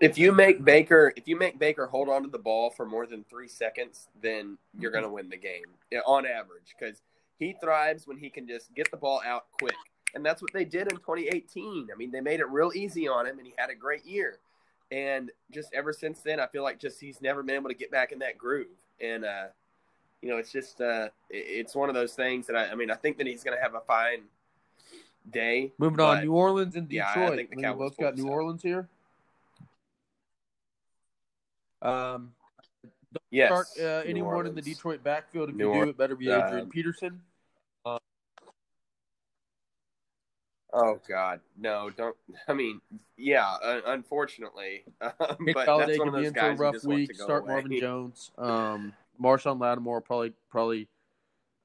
if you make Baker if you make Baker hold on to the ball for more than three seconds, then you're going to win the game on average because he thrives when he can just get the ball out quick, and that's what they did in 2018. I mean, they made it real easy on him, and he had a great year. And just ever since then, I feel like just he's never been able to get back in that groove. And uh, you know, it's just uh, it's one of those things that I, I mean, I think that he's going to have a fine day. Moving on, New Orleans and Detroit. Yeah, I think the Cowboys both got New Orleans here. Um, yes. Start uh, anyone in the Detroit backfield. If New you do, it better be Adrian uh, Peterson. Uh, Oh God, no! Don't. I mean, yeah. Uh, unfortunately, um, but Golladay that's one of be those in for a guys rough week. Start away. Marvin Jones. Um, Marshon Lattimore probably probably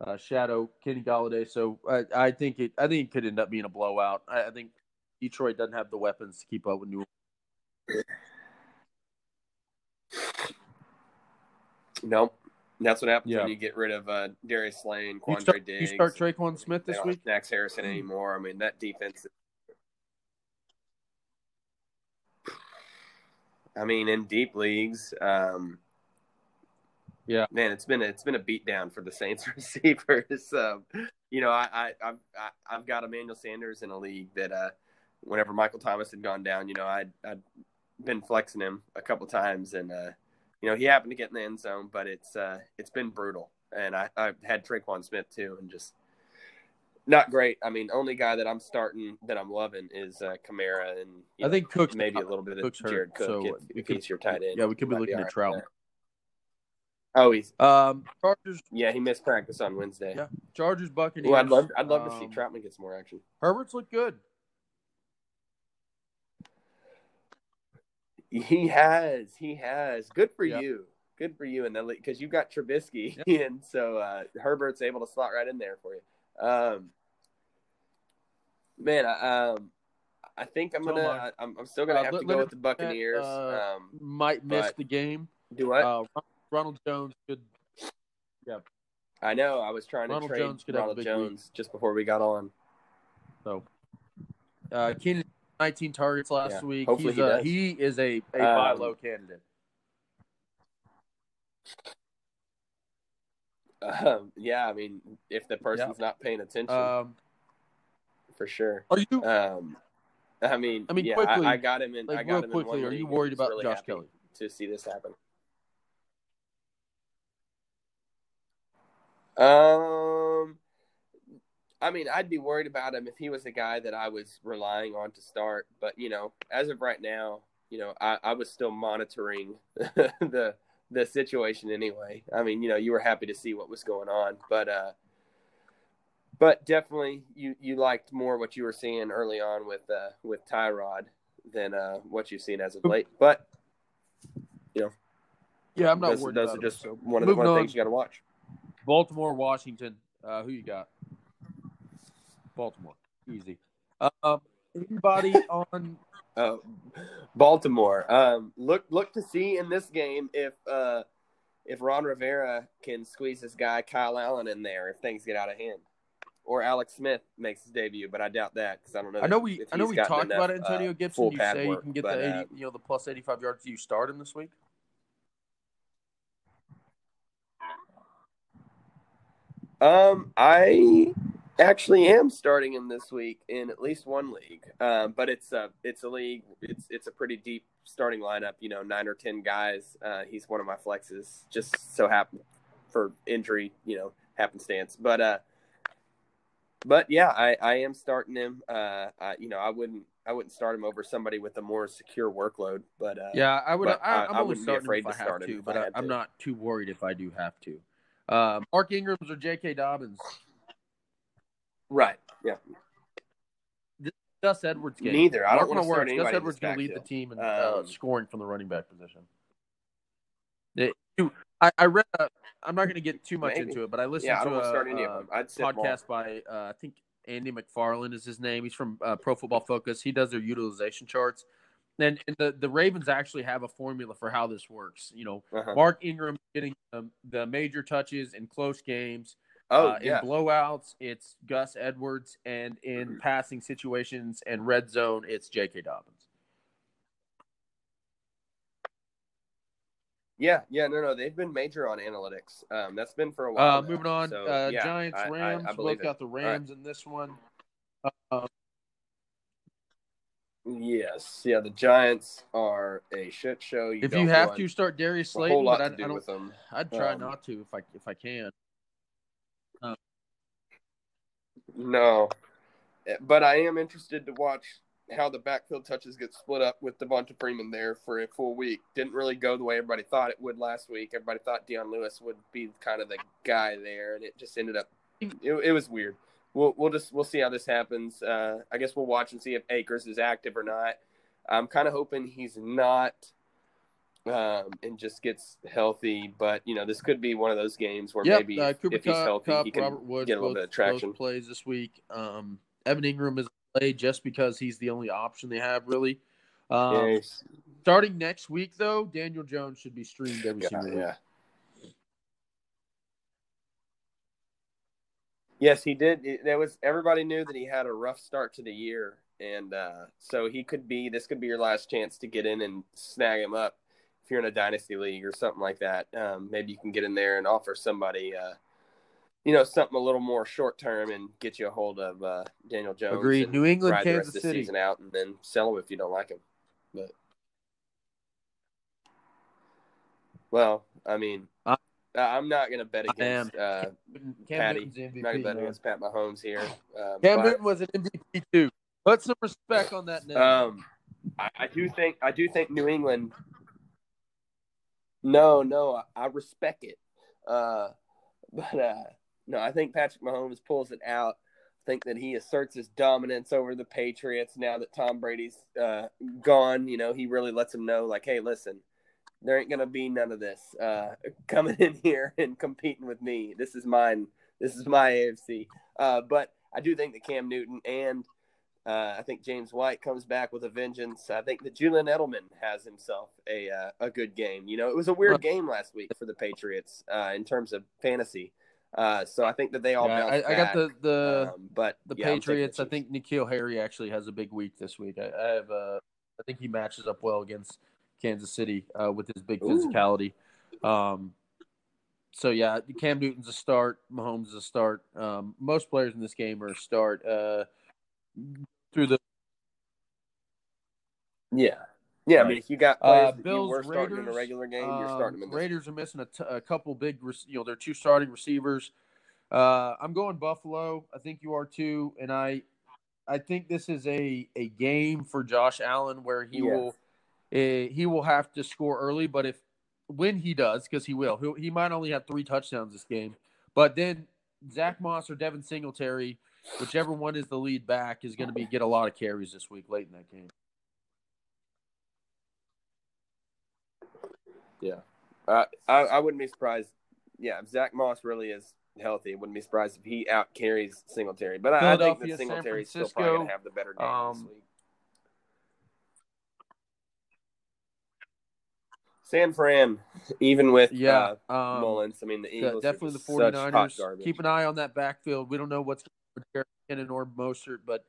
uh, shadow Kenny Golladay. So I, I think it I think it could end up being a blowout. I, I think Detroit doesn't have the weapons to keep up with New Orleans. Nope. That's what happens Yeah. when you get rid of uh, Darius Slane, You Quandre start, you Diggs. start Tre'Quan Smith this week. Max Harrison anymore. I mean, that defense. I mean, in deep leagues, um, Yeah. man, it's been a, it's been a beatdown for the Saints receivers. Um, you know, I, I I've I, I've got Emmanuel Sanders in a league that uh, whenever Michael Thomas had gone down, you know, I'd I'd been flexing him a couple times, and uh, you know, he happened to get in the end zone, but it's uh, it's been brutal. And I I had Tre'Quan Smith too, and just not great. I mean, only guy that I'm starting that I'm loving is uh, Kamara, and I know, think Cook's maybe a little bit of Cook's hurt, Jared Cook so if, if could- your tight end. yeah, we could be looking at right Trout. Oh, he's Um, Chargers yeah, he missed practice on Wednesday. Yeah. Chargers Buccaneers. Ooh, I'd love I'd love to see Um, Trautman get some more action. Herbert's look good. He has, he has. Good for Yeah. you. Good for you, and then because you've got Trubisky, and so uh, Herbert's able to slot right in there for you. Um, man, I, um, I think I'm gonna. I. Am I'm still gonna Uh, have to go with the Buccaneers. uh, um, Might miss the game. do what? Ronald Jones could. I know. I was trying to Ronald trade Jones could Ronald big Jones just before we got on. So, uh, Keenan, 19 targets last Yeah, week. hopefully He's he a, does. he is a, a Um, buy low candidate. Um, yeah, I mean, if the person's not paying attention, Um, for sure. are you Um, I mean, I mean, yeah, quickly, I, I got him in. I got real him quickly? in one Are you worried about really Josh Kelley? to see this happen? Um, I mean, I'd be worried about him if he was a guy that I was relying on to start. But you know, as of right now, you know, I, I was still monitoring the the situation anyway. I mean, you know, you were happy to see what was going on, but uh, but definitely you you liked more what you were seeing early on with uh with Tyrod than uh what you've seen as of late. But you know, Yeah, I'm not those, worried those about are him, just so. one of the, one on. things you got to watch. Baltimore, Washington. Uh, who you got? Baltimore, easy. Um, anybody on? Uh, Baltimore. Um, look look to see in this game if uh, if Ron Rivera can squeeze this guy Kyle Allen in there if things get out of hand, or Alex Smith makes his debut, but I doubt that because I don't know. I know we I know we talked enough, about it. Antonio uh, Gibson. You say you can get but, the uh, eighty, you know, the plus eighty five yards. Do you start him this week? Um, I actually am starting him this week in at least one league. Um, but it's a it's a league. It's it's a pretty deep starting lineup. You know, nine or ten guys. Uh, he's one of my flexes. Just so happen for injury, you know, happenstance. But uh, but yeah, I I am starting him. Uh, I, you know, I wouldn't. I wouldn't start him over somebody with a more secure workload, but uh, Yeah, I would. I, I- I'm I only wouldn't be starting him if to I start have him to, but I to. not too worried if I do have to. Uh, Mark Ingram's or J.K. Dobbins? right, yeah. Gus Edwards game. Neither. I don't Mark wanna my start words, anybody Gus Edwards going to lead the team in uh, Um, scoring from the running back position. It- I, I read. A, I'm not going to get too much Maybe. into it, but I listened Yeah, I to don't a, start any of uh, them. I'd sit them podcast by uh, I think Andy McFarland is his name. He's from uh, Pro Football Focus. He does their utilization charts, and, and the the Ravens actually have a formula for how this works. You know, Uh-huh. Mark Ingram getting um, the major touches in close games. Oh uh, yeah, In blowouts, it's Gus Edwards, and in passing situations and red zone, it's J.K. Dobbins. yeah, yeah. No, no, they've been major on analytics. Um, that's been for a while. Uh, moving on, So, uh, yeah, Giants, I- I- Rams. I, Look out the right. Rams in this one. Uh, Yes, yeah. The Giants are a shit show. You if you have to start Darius Slayton, whole lot but I, to I do don't. with them. I'd try Um, not to if I if I can. No, Eh, but I am interested to watch how the backfield touches get split up with Devonta Freeman there for a full week. Didn't really go the way everybody thought it would last week. Everybody thought Dion Lewis would be kind of the guy there, and it just ended up. It, it was weird. We'll we'll just we'll see how this happens. Uh, I guess we'll watch and see if Akers is active or not. I'm kind of hoping he's not, um, and just gets healthy. But you know, this could be one of those games where Yep, maybe uh, if, if he's healthy, he can Robert Woods, get a little both, bit of traction. plays this week. Um, Evan Engram is played just because he's the only option they have, really. Um, Yeah, he's- Starting next week, though, Daniel Jones should be streamed every yeah, single week. Yes, he did. There was everybody knew that he had a rough start to the year, and uh, so he could be. This could be your last chance to get in and snag him up if you're in a dynasty league or something like that. Um, maybe you can get in there and offer somebody, uh, you know, something a little more short term and get you a hold of uh, Daniel Jones. Agreed. New England, ride the rest Kansas of the City. season out, and then sell him if you don't like him. But well, I mean, I- I- I'm not going to bet against. Uh, Cam Patty, Newton's I'm not going to bet man. against Pat Mahomes here. Uh, Cam Newton was an MVP too. Put some respect on that name. um, I, I do think I do think New England. No, no, I, I respect it. Uh, but uh, no, I think Patrick Mahomes pulls it out. I think that he asserts his dominance over the Patriots now that Tom Brady's uh, gone. You know, he really lets them know, like, hey, listen, there ain't gonna be none of this uh, coming in here and competing with me. This is mine. This is my AFC. Uh, but I do think that Cam Newton and uh, I think James White comes back with a vengeance. I think that Julian Edelman has himself a uh, a good game. You know, it was a weird game last week for the Patriots uh, in terms of fantasy. Uh, so I think that they all Yeah, I, I got the the um, but the yeah, Patriots. I think N'Keal Harry actually has a big week this week. I, I have uh, I think he matches up well against Kansas City uh, with his big physicality. Um, so yeah, Cam Newton's a start. Mahomes is a start. Um, most players in this game are a start. Uh, through the Yeah, yeah. I mean, if you got Uh, players you Bills, were starting in a regular game, you're Um, starting them in this. Raiders are missing a, t- a couple big, rec- you know, they're two starting receivers. Uh, I'm going Buffalo. I think you are too, and I, I think this is a a game for Josh Allen where he Yes. will, uh, he will have to score early. But if when he does, because he will, he he might only have three touchdowns this game, but then Zack Moss or Devin Singletary, whichever one is the lead back, is going to be get a lot of carries this week late in that game. Uh, I, I wouldn't be surprised. Yeah, if Zack Moss really is healthy, wouldn't be surprised if he out carries Singletary. But I, I think that San Singletary's still probably going to have the better game this um, week. San Fran, even with Yeah, uh, um, Mullens, I mean the Yeah, Eagles definitely are the just such 49ers. garbage. Keep an eye on that backfield. We don't know what's going to Derrick or Mostert, but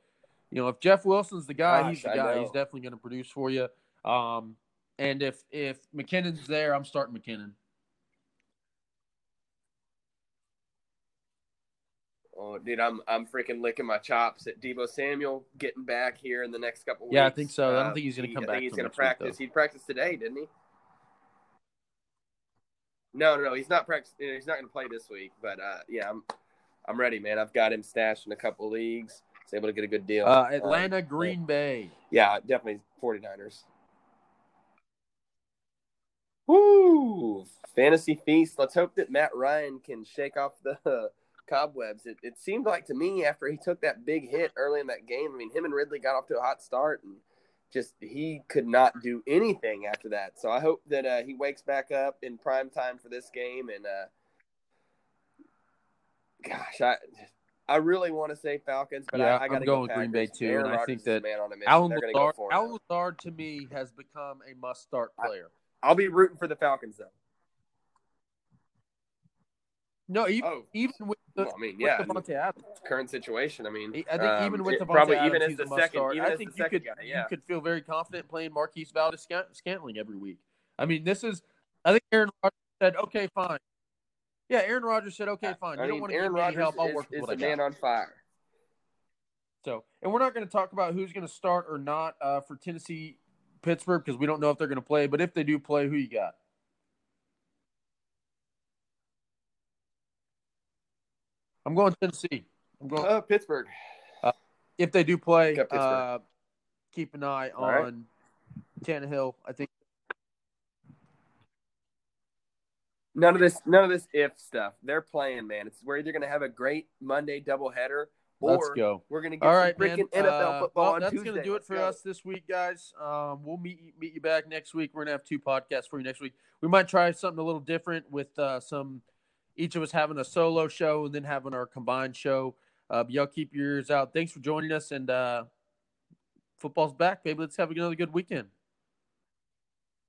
you know if Jeff Wilson's the guy, he's the guy. He's definitely going to produce for you. Um, and if if McKinnon's there, I'm starting McKinnon. Oh, dude, I'm I'm freaking licking my chops at Deebo Samuel getting back here in the next couple weeks. Yeah, I think so. I don't Uh, think he's gonna he- come back think he's going to next week, practice. he practiced today, didn't he? No, no, no. He's not practice. He's not going to play this week. But uh, yeah, I'm I'm ready, man. I've got him stashed in a couple leagues. Was able to get a good deal. Uh, Um, Atlanta, Green Bay. yeah, definitely 49ers. Woo! Fantasy feast. Let's hope that Matt Ryan can shake off the cobwebs. It, it seemed like to me after he took that big hit early in that game. I mean, him and Ridley got off to a hot start, and just he could not do anything after that. So I hope that uh, he wakes back up in prime time for this game. And uh, gosh, I I really want to say Falcons, but Yeah, I, I got to go Green Bay, too, Aaron and I think that man on a mission. Allen Lazard, go Allen. Lazard to me has become a must-start player. I'll be rooting for the Falcons though. No, even, Oh, even with the well, I mean, yeah, current situation. I mean, I think um, even with it- Davante probably Adams, even as the a second, start. even I think you could guy, yeah. you could feel very confident playing Marquise Valdez Scantling every week. I mean, this is. I think Aaron Rodgers said, "Okay, fine." Yeah, Aaron Rodgers said, "Okay, fine. You I don't mean, want to Aaron Rodgers help. I'll is, work with is what the man got." on fire. So, and we're not going to talk about who's going to start or not uh, for Tennessee, Pittsburgh because we don't know if they're going to play. But if they do play, who you got? I'm going to Tennessee. I'm going. Uh, Pittsburgh. if they do play, uh, keep an eye All right. on Tannehill. I think None of this, none of this if stuff. They're playing, man. It's where you're going to have a great Monday doubleheader, Let's go. We're gonna get All right, freaking man. NFL Uh, football well, on that's Tuesday. gonna do it Let's for go. us this week, guys. Um, we'll meet you- meet you back next week. We're gonna have two podcasts for you next week. We might try something a little different with uh, some each of us having a solo show and then having our combined show. Uh, y'all keep your ears out. Thanks for joining us, and uh, football's back, baby. Let's have another good weekend.